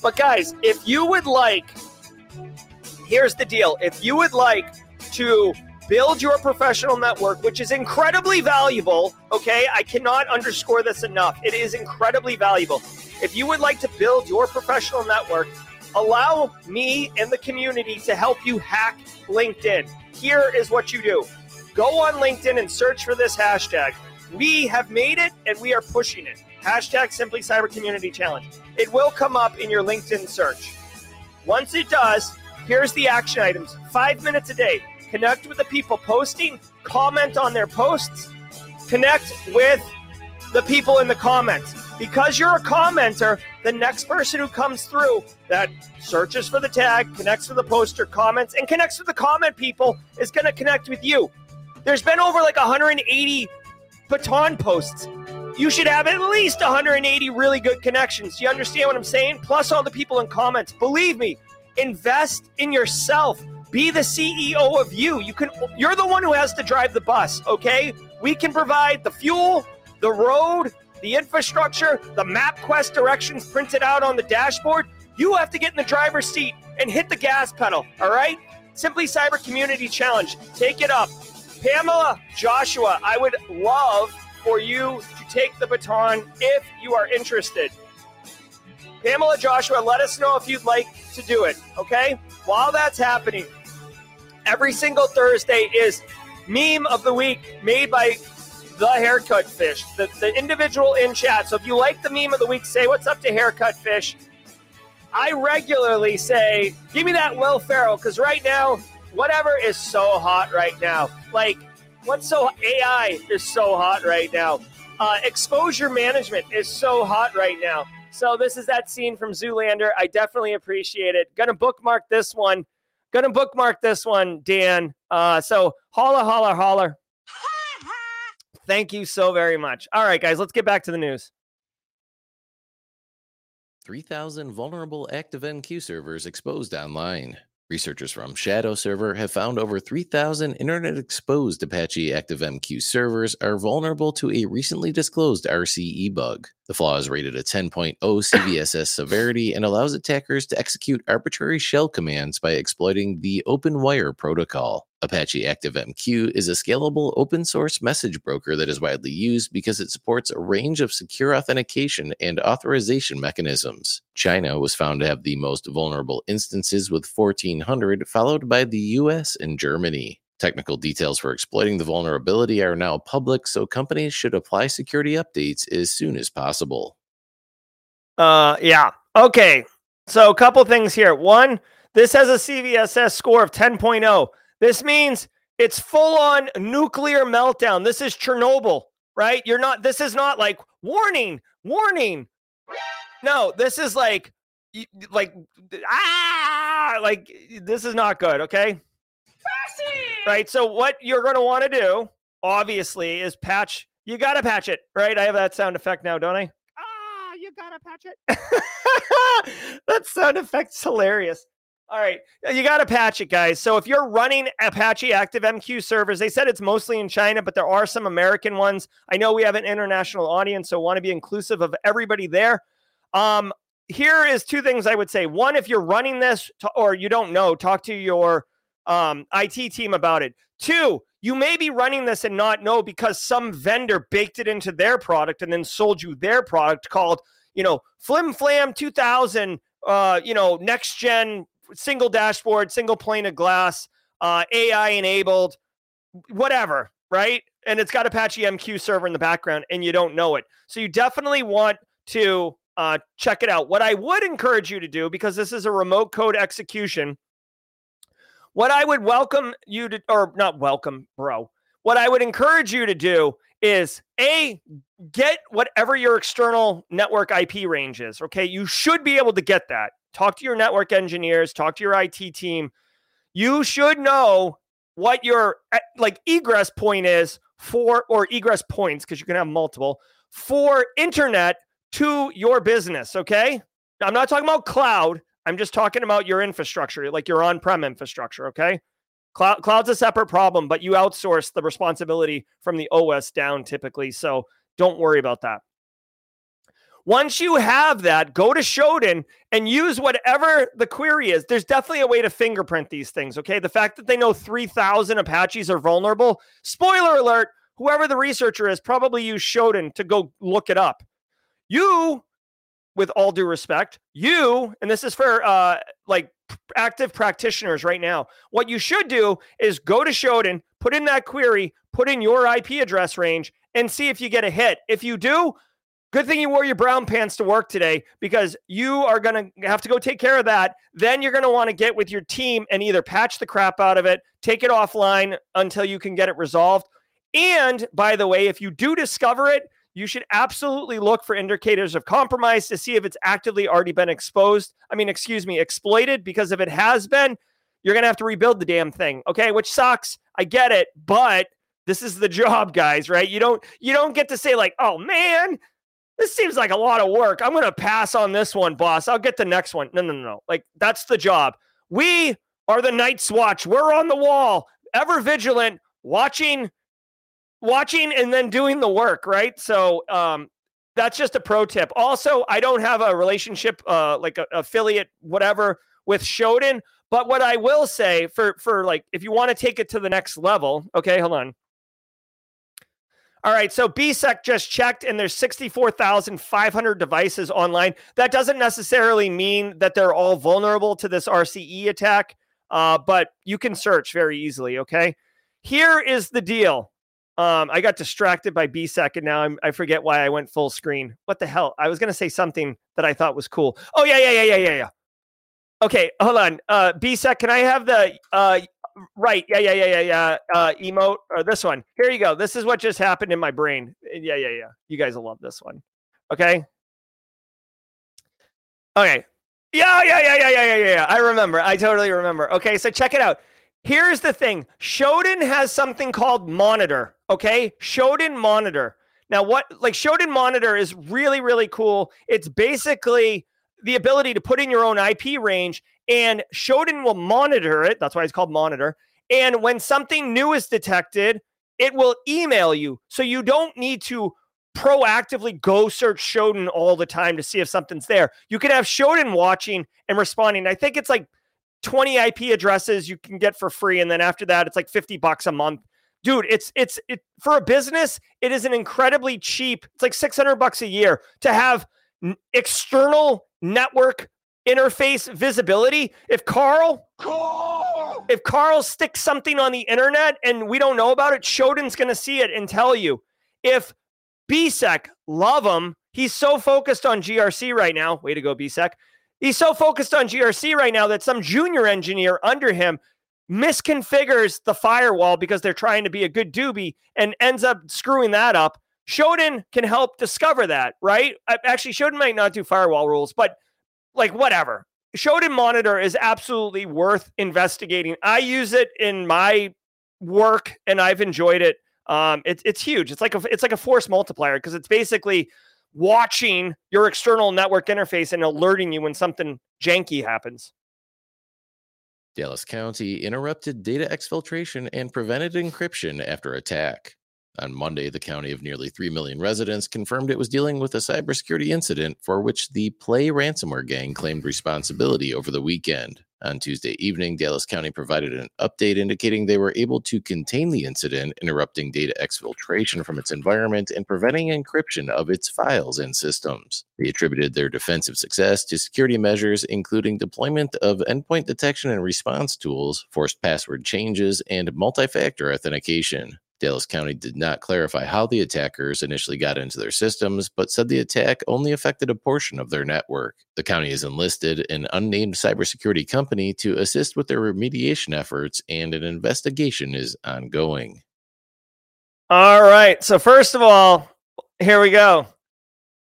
But guys, if you would like, here's the deal. If you would like to build your professional network, which is incredibly valuable. Okay, I cannot underscore this enough. It is incredibly valuable. If you would like to build your professional network, allow me and the community to help you hack LinkedIn. Here is what you do go on LinkedIn and search for this hashtag. We have made it and we are pushing it. Hashtag Simply Cyber Community Challenge. It will come up in your LinkedIn search. Once it does, here's the action items five minutes a day connect with the people posting, comment on their posts, connect with the people in the comments. Because you're a commenter, the next person who comes through that searches for the tag, connects with the poster, comments, and connects with the comment people is going to connect with you. There's been over like 180 baton posts. You should have at least 180 really good connections. Do You understand what I'm saying? Plus all the people in comments. Believe me, invest in yourself be the CEO of you. You can you're the one who has to drive the bus, okay? We can provide the fuel, the road, the infrastructure, the MapQuest directions printed out on the dashboard. You have to get in the driver's seat and hit the gas pedal, all right? Simply Cyber Community Challenge. Take it up. Pamela, Joshua, I would love for you to take the baton if you are interested. Pamela, Joshua, let us know if you'd like to do it, okay? While that's happening, every single Thursday is meme of the week made by the haircut fish, the, the individual in chat. So if you like the meme of the week, say what's up to haircut fish. I regularly say, give me that Will Ferrell, because right now, whatever is so hot right now. Like, what's so AI is so hot right now. Uh, exposure management is so hot right now. So this is that scene from Zoolander. I definitely appreciate it. Gonna bookmark this one. Gonna bookmark this one, Dan. Uh, so holla, holla, holler. Thank you so very much. All right, guys, let's get back to the news. 3,000 vulnerable ActiveMQ servers exposed online. Researchers from Shadowserver have found over 3,000 internet exposed Apache ActiveMQ servers are vulnerable to a recently disclosed RCE bug. The flaw is rated a 10.0 CVSS severity and allows attackers to execute arbitrary shell commands by exploiting the OpenWire protocol. Apache ActiveMQ is a scalable open source message broker that is widely used because it supports a range of secure authentication and authorization mechanisms. China was found to have the most vulnerable instances with 1400, followed by the US and Germany. Technical details for exploiting the vulnerability are now public, so companies should apply security updates as soon as possible. Uh, yeah. Okay. So a couple things here. One, this has a CVSS score of 10.0. This means it's full on nuclear meltdown. This is Chernobyl, right? You're not, this is not like warning, warning. No, this is like, like, ah, like this is not good. Okay. Right. So what you're going to want to do, obviously, is patch. You got to patch it, right? I have that sound effect now, don't I? Ah, you got to patch it. that sound effect's hilarious. All right, you got to patch it, guys. So if you're running Apache ActiveMQ servers, they said it's mostly in China, but there are some American ones. I know we have an international audience, so want to be inclusive of everybody there. Um, here is two things I would say. One, if you're running this or you don't know, talk to your um, IT team about it. Two, you may be running this and not know because some vendor baked it into their product and then sold you their product called, you know, Flim Flam 2000, uh, you know, next gen single dashboard, single pane of glass, uh, AI enabled, whatever, right? And it's got Apache MQ server in the background and you don't know it. So you definitely want to uh, check it out. What I would encourage you to do, because this is a remote code execution, what I would welcome you to, or not welcome, bro, what I would encourage you to do is A, get whatever your external network IP range is. Okay. You should be able to get that. Talk to your network engineers, talk to your IT team. You should know what your eh, like egress point is for, or egress points, because you can have multiple for internet to your business. Okay. I'm not talking about cloud. I'm just talking about your infrastructure, like your on prem infrastructure. Okay. Cloud, cloud's a separate problem, but you outsource the responsibility from the OS down typically. So don't worry about that. Once you have that, go to Shodan and use whatever the query is. There's definitely a way to fingerprint these things. Okay. The fact that they know 3,000 Apaches are vulnerable, spoiler alert, whoever the researcher is probably used Shodan to go look it up. You, with all due respect, you, and this is for uh, like active practitioners right now, what you should do is go to Shodan, put in that query, put in your IP address range, and see if you get a hit. If you do, good thing you wore your brown pants to work today because you are going to have to go take care of that. Then you're going to want to get with your team and either patch the crap out of it, take it offline until you can get it resolved. And by the way, if you do discover it, you should absolutely look for indicators of compromise to see if it's actively already been exposed. I mean, excuse me, exploited, because if it has been, you're going to have to rebuild the damn thing. Okay. Which sucks. I get it. But this is the job, guys, right? You don't, you don't get to say, like, oh man, this seems like a lot of work. I'm going to pass on this one, boss. I'll get the next one. No, no, no, no. Like, that's the job. We are the Night's Watch. We're on the wall, ever vigilant, watching watching and then doing the work, right? So um, that's just a pro tip. Also, I don't have a relationship, uh, like a affiliate, whatever, with Shodan. But what I will say for for like, if you want to take it to the next level, okay, hold on. All right, so BSEC just checked, and there's 64,500 devices online. That doesn't necessarily mean that they're all vulnerable to this RCE attack. uh, but you can search very easily. Okay. Here is the deal. Um, I got distracted by BSEC and now I'm, I forget why I went full screen. What the hell? I was going to say something that I thought was cool. Oh, yeah, yeah, yeah, yeah, yeah, yeah. Okay, hold on. Uh, BSEC, can I have the, uh, right, yeah, yeah, yeah, yeah, yeah, uh, emote or this one? Here you go. This is what just happened in my brain. Yeah, yeah, yeah. You guys will love this one. Okay. Okay. Yeah, yeah, yeah, yeah, yeah, yeah, yeah. I remember. I totally remember. Okay, so check it out. Here's the thing Shodan has something called Monitor. Okay. Shodan Monitor. Now, what like Shodan Monitor is really, really cool. It's basically the ability to put in your own IP range, and Shodan will monitor it. That's why it's called Monitor. And when something new is detected, it will email you. So you don't need to proactively go search Shodan all the time to see if something's there. You can have Shodan watching and responding. I think it's like 20 IP addresses you can get for free. And then after that, it's like 50 bucks a month. Dude, it's it's it for a business, it is an incredibly cheap, it's like 600 bucks a year to have external network interface visibility. If Carl, Carl! if Carl sticks something on the internet and we don't know about it, Shodan's going to see it and tell you. If BSEC, love him, he's so focused on GRC right now. Way to go, BSEC. He's so focused on GRC right now that some junior engineer under him misconfigures the firewall because they're trying to be a good doobie and ends up screwing that up. Shodan can help discover that, right? Actually, Shodan might not do firewall rules, but like whatever. Shodan Monitor is absolutely worth investigating. I use it in my work and I've enjoyed it. Um, it's it's huge. It's like a it's like a force multiplier because it's basically watching your external network interface and alerting you when something janky happens. Dallas County interrupted data exfiltration and prevented encryption after attack. On Monday, the county of nearly 3 million residents confirmed it was dealing with a cybersecurity incident for which the Play ransomware gang claimed responsibility over the weekend. On Tuesday evening, Dallas County provided an update indicating they were able to contain the incident, interrupting data exfiltration from its environment and preventing encryption of its files and systems. They attributed their defensive success to security measures, including deployment of endpoint detection and response tools, forced password changes, and multi factor authentication. Dallas County did not clarify how the attackers initially got into their systems, but said the attack only affected a portion of their network. The county has enlisted an unnamed cybersecurity company to assist with their remediation efforts, and an investigation is ongoing. All right. So, first of all, here we go.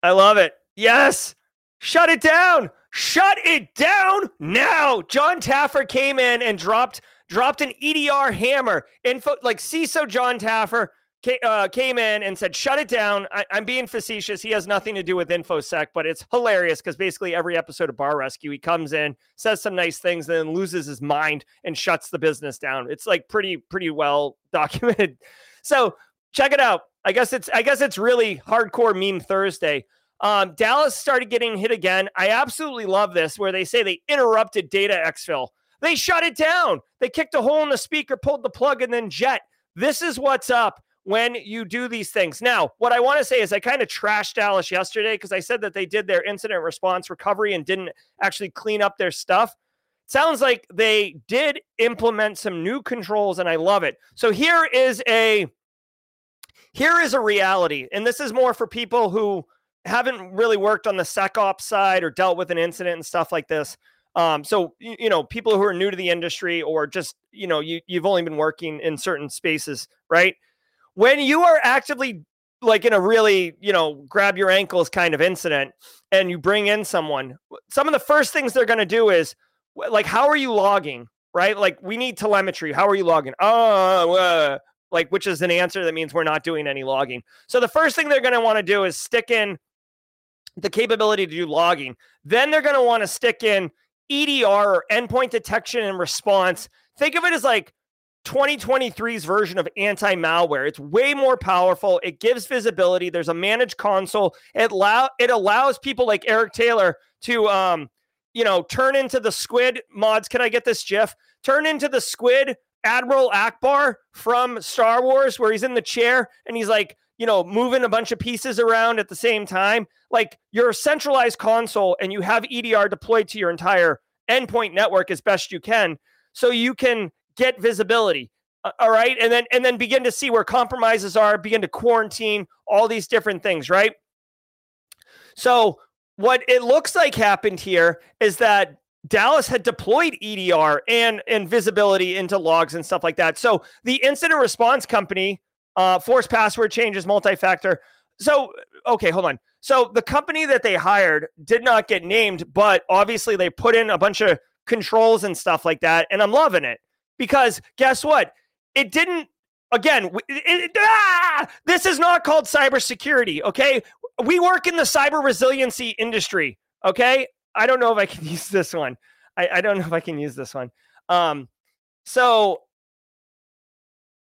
I love it. Yes. Shut it down. Shut it down now. John Taffer came in and dropped dropped an EDR hammer. Info like CISO John Taffer came, uh, came in and said, "Shut it down." I, am being facetious. He has nothing to do with infosec, but it's hilarious because basically every episode of Bar Rescue, he comes in, says some nice things, then loses his mind and shuts the business down. It's like pretty pretty well documented. So check it out. I guess it's I guess it's really hardcore meme Thursday. Um, Dallas started getting hit again. I absolutely love this, where they say they interrupted data exfil. They shut it down. They kicked a hole in the speaker, pulled the plug, and then jet. This is what's up when you do these things. Now, what I want to say is I kind of trashed Dallas yesterday because I said that they did their incident response recovery and didn't actually clean up their stuff. Sounds like they did implement some new controls and I love it. So here is a here is a reality and this is more for people who haven't really worked on the SecOps side or dealt with an incident and stuff like this. Um, so you, you, know, people who are new to the industry or just you know you you've only been working in certain spaces, right? When you are actively like in a really you know grab your ankles kind of incident, and you bring in someone, some of the first things they're going to do is like, how are you logging? Right? Like we need telemetry. How are you logging? Oh, uh, like which is an answer that means we're not doing any logging. So the first thing they're going to want to do is stick in the capability to do logging. Then they're going to want to stick in EDR or endpoint detection and response. Think of it as like 2023's version of anti malware. It's way more powerful. It gives visibility. There's a managed console. It allow it allows people like Eric Taylor to um, you know, turn into the squid mods. Can I get this GIF? Turn into the squid Admiral Ackbar from Star Wars, where he's in the chair and he's like, you know, moving a bunch of pieces around at the same time. Like you're a centralized console and you have EDR deployed to your entire endpoint network as best you can. so you can get visibility. All right, and then and then begin to see where compromises are, begin to quarantine all these different things, right? So what it looks like happened here is that Dallas had deployed EDR and, and visibility into logs and stuff like that. So the incident response company, uh, forced password changes, multi-factor. So okay, hold on. So the company that they hired did not get named, but obviously they put in a bunch of controls and stuff like that, and I'm loving it because guess what? It didn't. Again, it, it, ah, this is not called cybersecurity. Okay, we work in the cyber resiliency industry. Okay, I don't know if I can use this one. I, I don't know if I can use this one. Um, so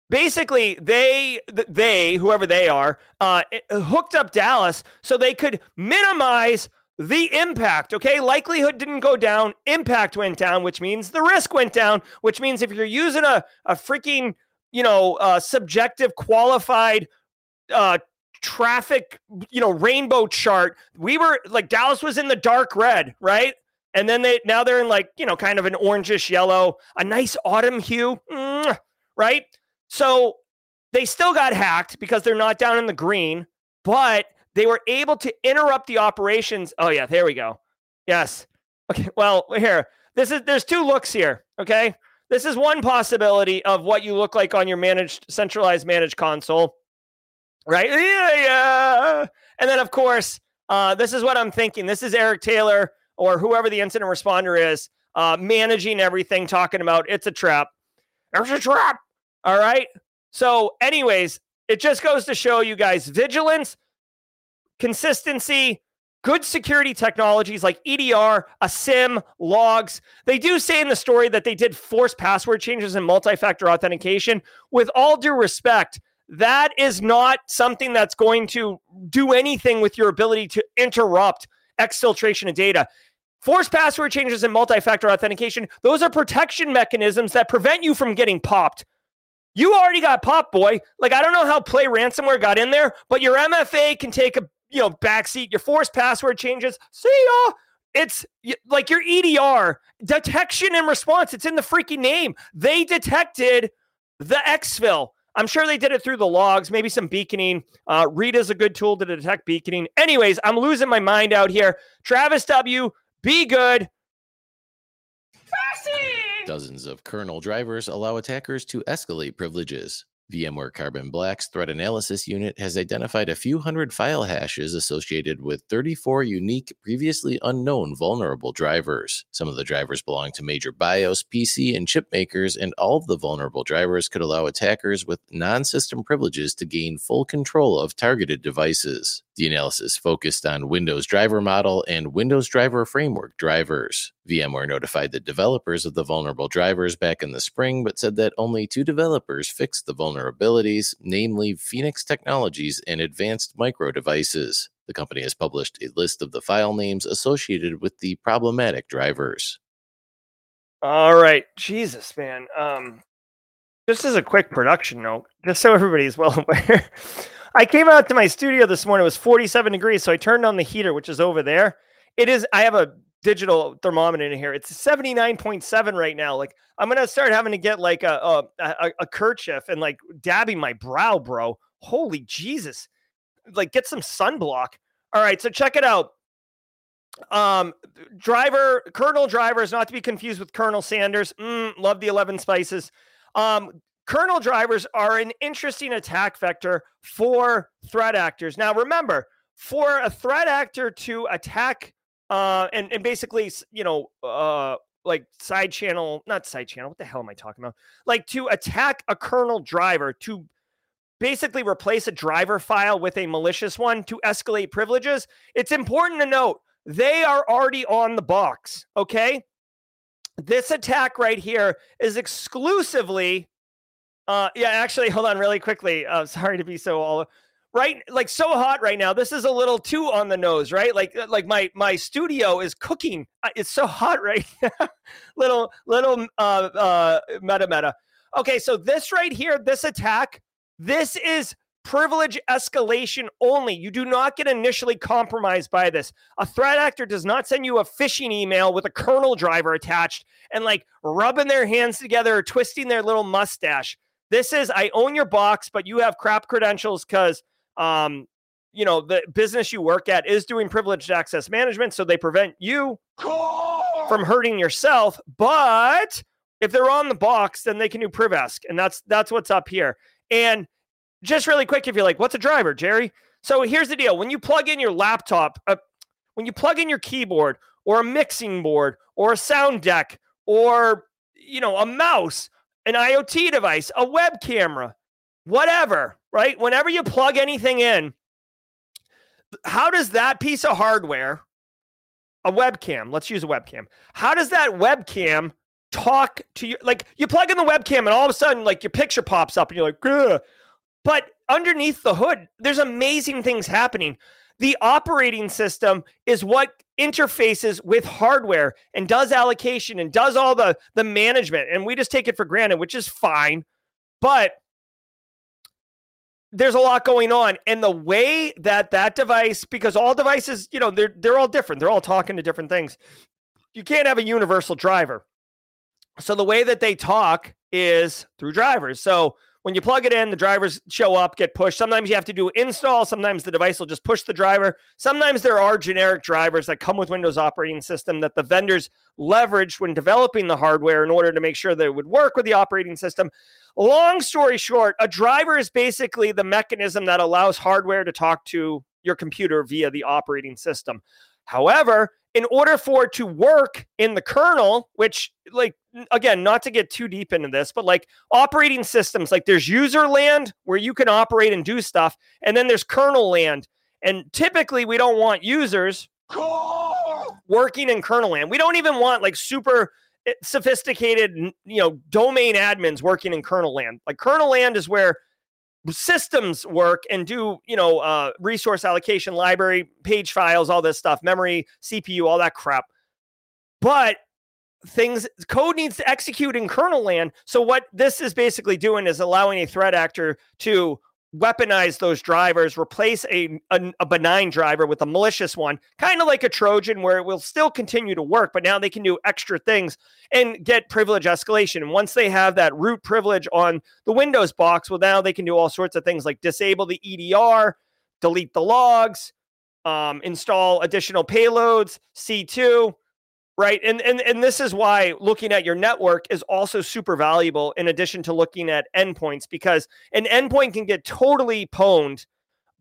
basically they they whoever they are uh, hooked up Dallas so they could minimize the impact okay? Likelihood didn't go down impact went down which means the risk went down which means if you're using a, a freaking you know uh, subjective qualified uh, traffic you know rainbow chart we were like dallas was in the dark red right? And then they now they're in like you know kind of an orangish yellow a nice autumn hue mm, right so they still got hacked because they're not down in the green, but they were able to interrupt the operations. Oh yeah, there we go. Yes. Okay. Well, here. This is there's two looks here, okay? This is one possibility of what you look like on your managed centralized managed console. Right? Yeah, yeah. And then of course, uh, this is what I'm thinking. This is Eric Taylor or whoever the incident responder is, uh, managing everything, talking about it's a trap. There's a trap. All right. So, anyways, it just goes to show you guys vigilance, consistency, good security technologies like EDR, a SIEM, logs. They do say in the story that they did force password changes and multi factor authentication. With all due respect, that is not something that's going to do anything with your ability to interrupt exfiltration of data. Force password changes and multi factor authentication, those are protection mechanisms that prevent you from getting popped. You already got pop boy. Like I don't know how play ransomware got in there, but your MFA can take a you know backseat. Your force password changes. See ya. It's like your EDR detection and response. It's in the freaking name. They detected the exfil. I'm sure they did it through the logs, maybe some beaconing. Uh, Rita's a good tool to detect beaconing. Anyways, I'm losing my mind out here. Travis W, be good. Dozens of kernel drivers allow attackers to escalate privileges. VMware Carbon Black's threat analysis unit has identified a few hundred file hashes associated with 34 unique, previously unknown vulnerable drivers. Some of the drivers belong to major BIOS, PC, and chip makers, and all of the vulnerable drivers could allow attackers with non system privileges to gain full control of targeted devices. The analysis focused on Windows driver model and Windows driver framework drivers. VMware notified the developers of the vulnerable drivers back in the spring, but said that only two developers fixed the vulnerabilities, namely Phoenix Technologies and Advanced Micro Devices. The company has published a list of the file names associated with the problematic drivers. All right, Jesus, man. Um, just as a quick production note, just so everybody's well aware. I came out to my studio this morning. It was 47 degrees, so I turned on the heater, which is over there. It is. I have a digital thermometer in here. It's 79.7 right now. Like I'm gonna start having to get like a a, a, a kerchief and like dabbing my brow, bro. Holy Jesus! Like get some sunblock. All right, so check it out. Um, driver, Kernel driver is not to be confused with Colonel Sanders. Mm, love the 11 spices. Um, Kernel drivers are an interesting attack vector for threat actors. Now, remember, for a threat actor to attack uh, and, and basically, you know, uh, like side channel, not side channel, what the hell am I talking about? Like to attack a kernel driver, to basically replace a driver file with a malicious one to escalate privileges, it's important to note they are already on the box. Okay. This attack right here is exclusively uh, yeah, actually, hold on really quickly. Uh, sorry to be so all right, like so hot right now. This is a little too on the nose, right? Like, uh, like my my studio is cooking. Uh, it's so hot right now. little little uh, uh, meta meta. Okay, so this right here, this attack, this is privilege escalation only. You do not get initially compromised by this. A threat actor does not send you a phishing email with a kernel driver attached and like rubbing their hands together or twisting their little mustache. This is I own your box, but you have crap credentials because um, you know, the business you work at is doing privileged access management, so they prevent you from hurting yourself. But if they're on the box, then they can do privesc, and that's that's what's up here. And just really quick, if you're like, what's a driver, Jerry? So here's the deal: when you plug in your laptop, uh, when you plug in your keyboard or a mixing board or a sound deck or you know a mouse, an IoT device, a web camera, whatever, right? Whenever you plug anything in, how does that piece of hardware, a webcam, let's use a webcam, how does that webcam talk to you? Like you plug in the webcam and all of a sudden, like your picture pops up and you're like, but underneath the hood, there's amazing things happening. The operating system is what interfaces with hardware and does allocation and does all the the management. And we just take it for granted which is fine. But there's a lot going on. And the way that that device because all devices you know they're they're all different. They're all talking to different things. You can't have a universal driver. So the way that they talk is through drivers. So when you plug it in the drivers show up get pushed. Sometimes you have to do install sometimes the device will just push the driver. Sometimes there are generic drivers that come with windows operating system that the vendors leveraged when developing the hardware in order to make sure that it would work with the operating system. Long story short, a driver is basically the mechanism that allows hardware to talk to your computer via the operating system. However, in order for it to work in the kernel, which, like, again, not to get too deep into this, but like operating systems, like there's user land where you can operate and do stuff, and then there's kernel land. And typically, we don't want users working in kernel land. We don't even want like super sophisticated, you know, domain admins working in kernel land. Like kernel land is where systems work and do, you know, uh, resource allocation, library, page files, all this stuff, memory, CPU, all that crap. But things code needs to execute in kernel land. So what this is basically doing is allowing a threat actor to weaponize those drivers, replace a, a, a benign driver with a malicious one, kind of like a Trojan, where it will still continue to work, but now they can do extra things and get privilege escalation. And once they have that root privilege on the Windows box, well, now they can do all sorts of things like disable the EDR, delete the logs, um, install additional payloads, C2 right? And, and and this is why looking at your network is also super valuable in addition to looking at endpoints because an endpoint can get totally pwned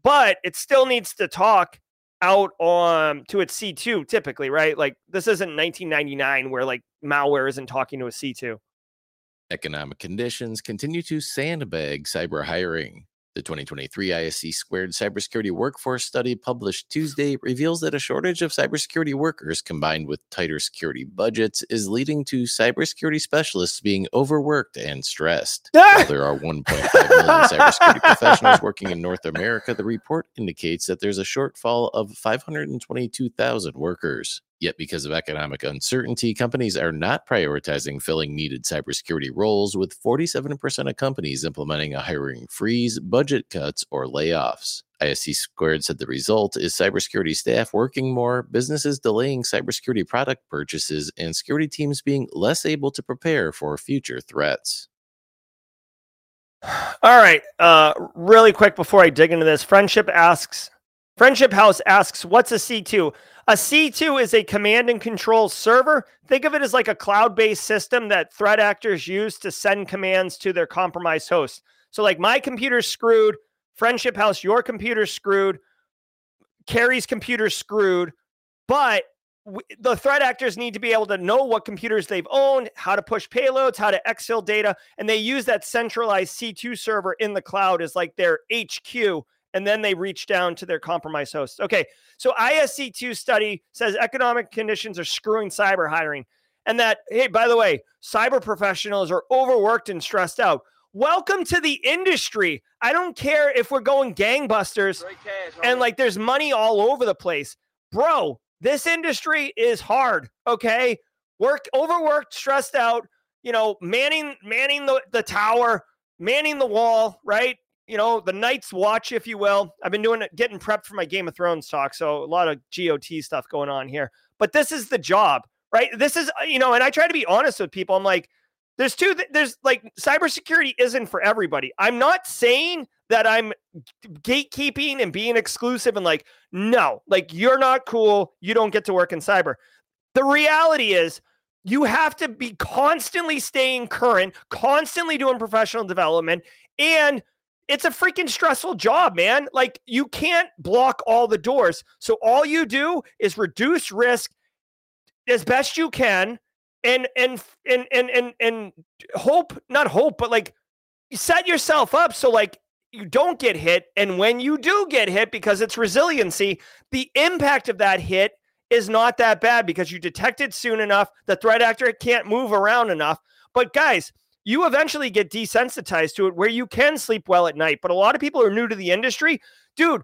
but it still needs to talk out on to its c2 typically right? Like this isn't 1999 where like malware isn't talking to a c2 economic conditions continue to sandbag cyber hiring the 2023 ISC Squared Cybersecurity Workforce Study published Tuesday reveals that a shortage of cybersecurity workers combined with tighter security budgets is leading to cybersecurity specialists being overworked and stressed. While there are 1.5 million cybersecurity professionals working in North America, the report indicates that there's a shortfall of 522,000 workers. Yet, because of economic uncertainty, companies are not prioritizing filling needed cybersecurity roles, with 47% of companies implementing a hiring freeze, budget cuts, or layoffs. ISC Squared said the result is cybersecurity staff working more, businesses delaying cybersecurity product purchases, and security teams being less able to prepare for future threats. All right. Uh, really quick before I dig into this, Friendship asks, Friendship House asks, what's a C2? A C2 is a command and control server. Think of it as like a cloud based system that threat actors use to send commands to their compromised host. So, like, my computer's screwed, Friendship House, your computer's screwed, Carrie's computer's screwed, but the threat actors need to be able to know what computers they've owned, how to push payloads, how to exfil data, and they use that centralized C2 server in the cloud as like their HQ and then they reach down to their compromised hosts. Okay, so ISC2 study says economic conditions are screwing cyber hiring. And that, hey, by the way, cyber professionals are overworked and stressed out. Welcome to the industry. I don't care if we're going gangbusters and like there's money all over the place. Bro, this industry is hard, okay? Work overworked, stressed out, you know, manning manning the, the tower, manning the wall, right? You know, the Night's Watch, if you will. I've been doing it, getting prepped for my Game of Thrones talk, so a lot of GOT stuff going on here. But this is the job, right? This is, you know, and I try to be honest with people. I'm like, there's two, there's like cybersecurity isn't for everybody. I'm not saying that I'm gatekeeping and being exclusive and like, no, like you're not cool. You don't get to work in cyber. The reality is, you have to be constantly staying current, constantly doing professional development, and it's a freaking stressful job, man. Like you can't block all the doors. So all you do is reduce risk as best you can and and and and and, and hope, not hope, but like you set yourself up so like you don't get hit and when you do get hit because it's resiliency, the impact of that hit is not that bad because you detect it soon enough. The threat actor can't move around enough. But guys, you eventually get desensitized to it where you can sleep well at night. But a lot of people are new to the industry. Dude,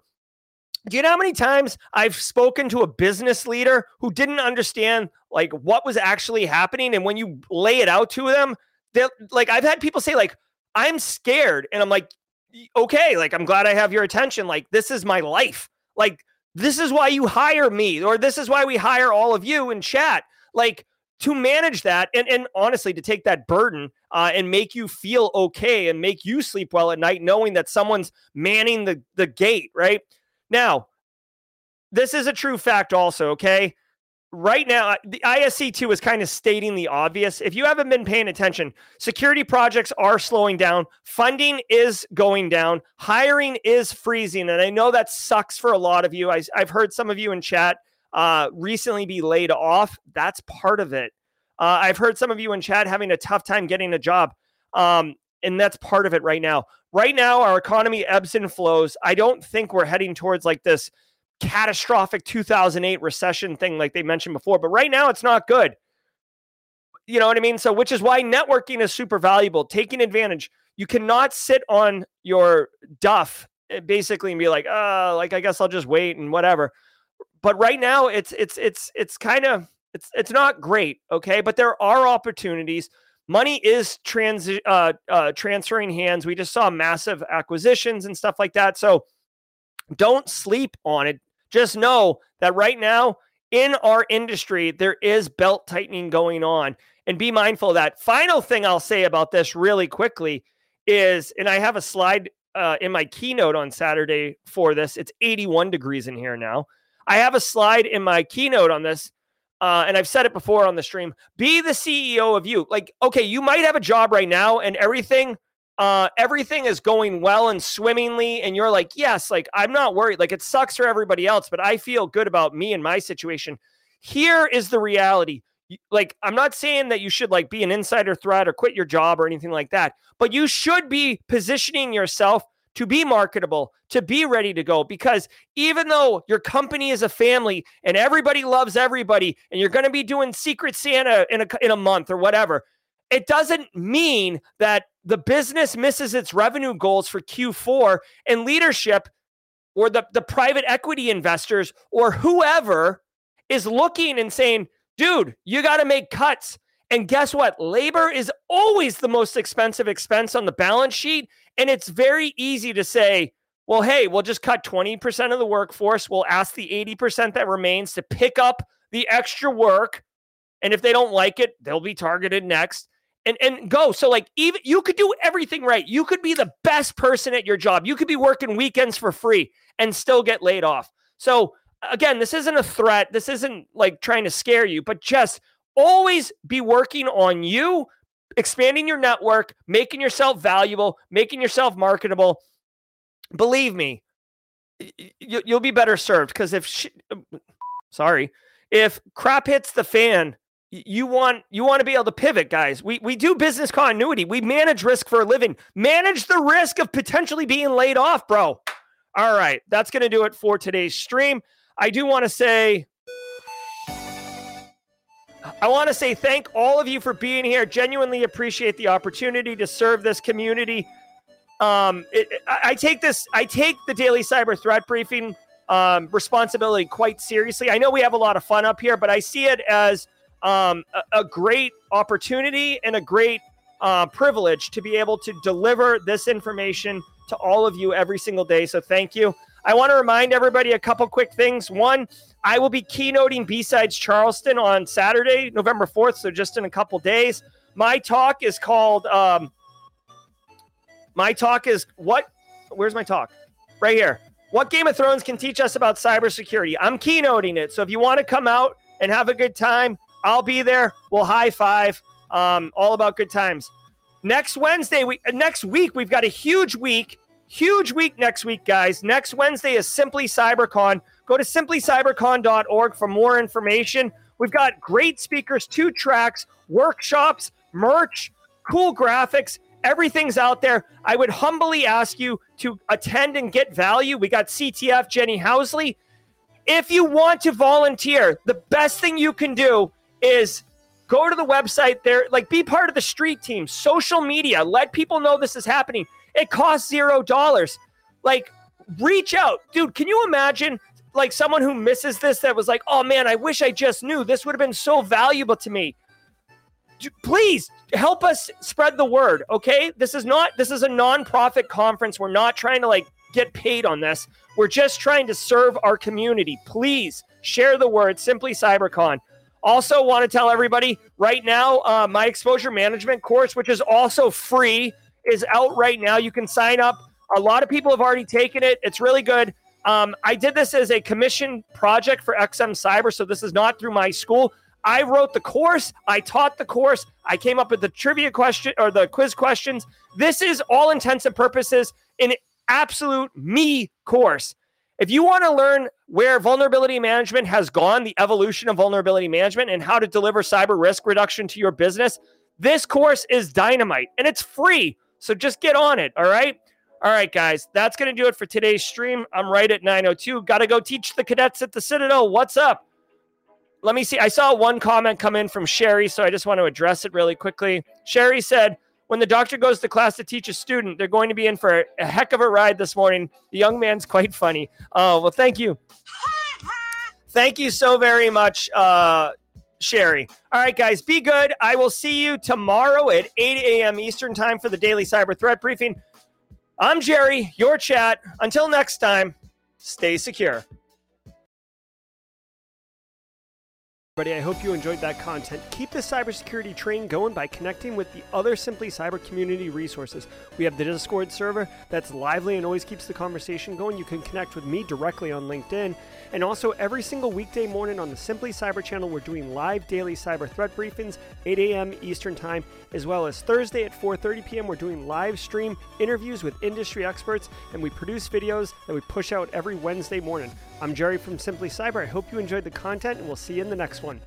do you know how many times I've spoken to a business leader who didn't understand like what was actually happening? And when you lay it out to them, they're like I've had people say, like, I'm scared. And I'm like, okay, like I'm glad I have your attention. Like, this is my life. Like, this is why you hire me, or this is why we hire all of you in chat. Like, to manage that and, and honestly to take that burden uh, and make you feel okay and make you sleep well at night knowing that someone's manning the, the gate right? Now this is a true fact also okay? Right now the isc2 is kind of stating the obvious. If you haven't been paying attention security projects are slowing down funding is going down hiring is freezing and i know that sucks for a lot of you. I, i've heard some of you in chat uh, recently be laid off. That's part of it. Uh, I've heard some of you in chat having a tough time getting a job. Um, and that's part of it right now. Right now, our economy ebbs and flows. I don't think we're heading towards like this catastrophic 2008 recession thing, like they mentioned before. But right now, it's not good. You know what I mean? So, which is why networking is super valuable, taking advantage. You cannot sit on your duff eh, basically and be like, uh, like I guess I'll just wait and whatever but right now it's it's it's it's kind of it's it's not great, okay? But there are opportunities. Money is trans uh, uh, transferring hands. We just saw massive acquisitions and stuff like that. So don't sleep on it. Just know that right now in our industry there is belt tightening going on, and be mindful of that. Final thing I'll say about this really quickly is, and I have a slide uh, in my keynote on Saturday for this. It's 81 degrees in here now. I have a slide in my keynote on this. Uh, and I've said it before on the stream. Be the CEO of you. Like, okay, you might have a job right now, and everything, uh, everything is going well and swimmingly, and you're like, yes, like I'm not worried. Like it sucks for everybody else, but I feel good about me and my situation. Here is the reality. Like, I'm not saying that you should like be an insider threat or quit your job or anything like that, but you should be positioning yourself to be marketable, to be ready to go. Because even though your company is a family and everybody loves everybody, and you're going to be doing Secret Santa in a, in a month or whatever, it doesn't mean that the business misses its revenue goals for Q4 and leadership or the, the private equity investors or whoever is looking and saying, dude, you got to make cuts. And guess what? Labor is always the most expensive expense on the balance sheet. And it's very easy to say, well, hey, we'll just cut 20% of the workforce. We'll ask the 80% that remains to pick up the extra work. And if they don't like it, they'll be targeted next. And and go. So like even you could do everything right. You could be the best person at your job. You could be working weekends for free and still get laid off. So again, this isn't a threat. This isn't like trying to scare you, but just always be working on you, expanding your network, making yourself valuable, making yourself marketable. Believe me, you'll be better served because if, sh- um, sorry, if crap hits the fan, you want you want to be able to pivot guys. We we do business continuity. We manage risk for a living. Manage the risk of potentially being laid off bro. All right that's going to do it for today's stream. I do want to say I want to say thank all of you for being here. Genuinely appreciate the opportunity to serve this community. Um, it, I, take this, I take the daily cyber threat briefing um, responsibility quite seriously. I know we have a lot of fun up here, but I see it as um, a, a, great opportunity and a great uh, privilege to be able to deliver this information to all of you every single day. So thank you. I want to remind everybody a couple quick things. One, I will be keynoting BSides Charleston on Saturday, November 4th, so just in a couple days. My talk is called um, my talk is what where's my talk? Right here. What Game of Thrones can teach us about cybersecurity. I'm keynoting it. So if you want to come out and have a good time, I'll be there. We'll high five. Um, all about good times. Next Wednesday, we next week we've got a huge week, huge week next week, guys. Next Wednesday is Simply CyberCon. Go to simplycybercon.org for more information. We've got great speakers, two tracks, workshops, merch, cool graphics. Everything's out there. I would humbly ask you to attend and get value. We got CTF, Jenny Housley. If you want to volunteer, the best thing you can do is go to the website there, like be part of the street team, social media, let people know this is happening. It costs zero dollars. Like, reach out. Dude, can you imagine like someone who misses this that was like, oh man, I wish I just knew. This would have been so valuable to me. Please help us spread the word okay? This is not this is a non-profit conference. We're not trying to like get paid on this. We're just trying to serve our community. Please share the word. Simply cybercon. Also want to tell everybody right now uh, my exposure management course which is also free is out right now. You can sign up. A lot of people have already taken it. It's really good um, i did this as a commission project for xm cyber so this is not through my school I wrote the course. I taught the course. I came up with the trivia question or the quiz questions. This is all intents and purposes an absolute me course. If you want to learn where vulnerability management has gone, the evolution of vulnerability management, and how to deliver cyber risk reduction to your business, this course is dynamite and it's free. So just get on it. All right. All right, guys, that's going to do it for today's stream. I'm right at 902. Got to go teach the cadets at the Citadel. What's up? let me see. I saw one comment come in from Sherry, so I just want to address it really quickly. Sherry said, when the doctor goes to class to teach a student, they're going to be in for a heck of a ride this morning. The young man's quite funny. Oh, well, thank you. thank you so very much, uh, Sherry. All right, guys, be good. I will see you tomorrow at 8 a.m. Eastern Time for the daily cyber threat briefing. I'm Jerry, your chat. Until next time, stay secure. everybody. I hope you enjoyed that content. Keep the cybersecurity train going by connecting with the other Simply Cyber community resources. We have the Discord server that's lively and always keeps the conversation going. You can connect with me directly on LinkedIn. And also, every single weekday morning on the Simply Cyber channel, we're doing live daily cyber threat briefings, 8 a.m. Eastern Time, as well as Thursday at 4:30 p.m. We're doing live stream interviews with industry experts, and we produce videos that we push out every Wednesday morning. I'm Jerry from Simply Cyber. I hope you enjoyed the content, and we'll see you in the next one.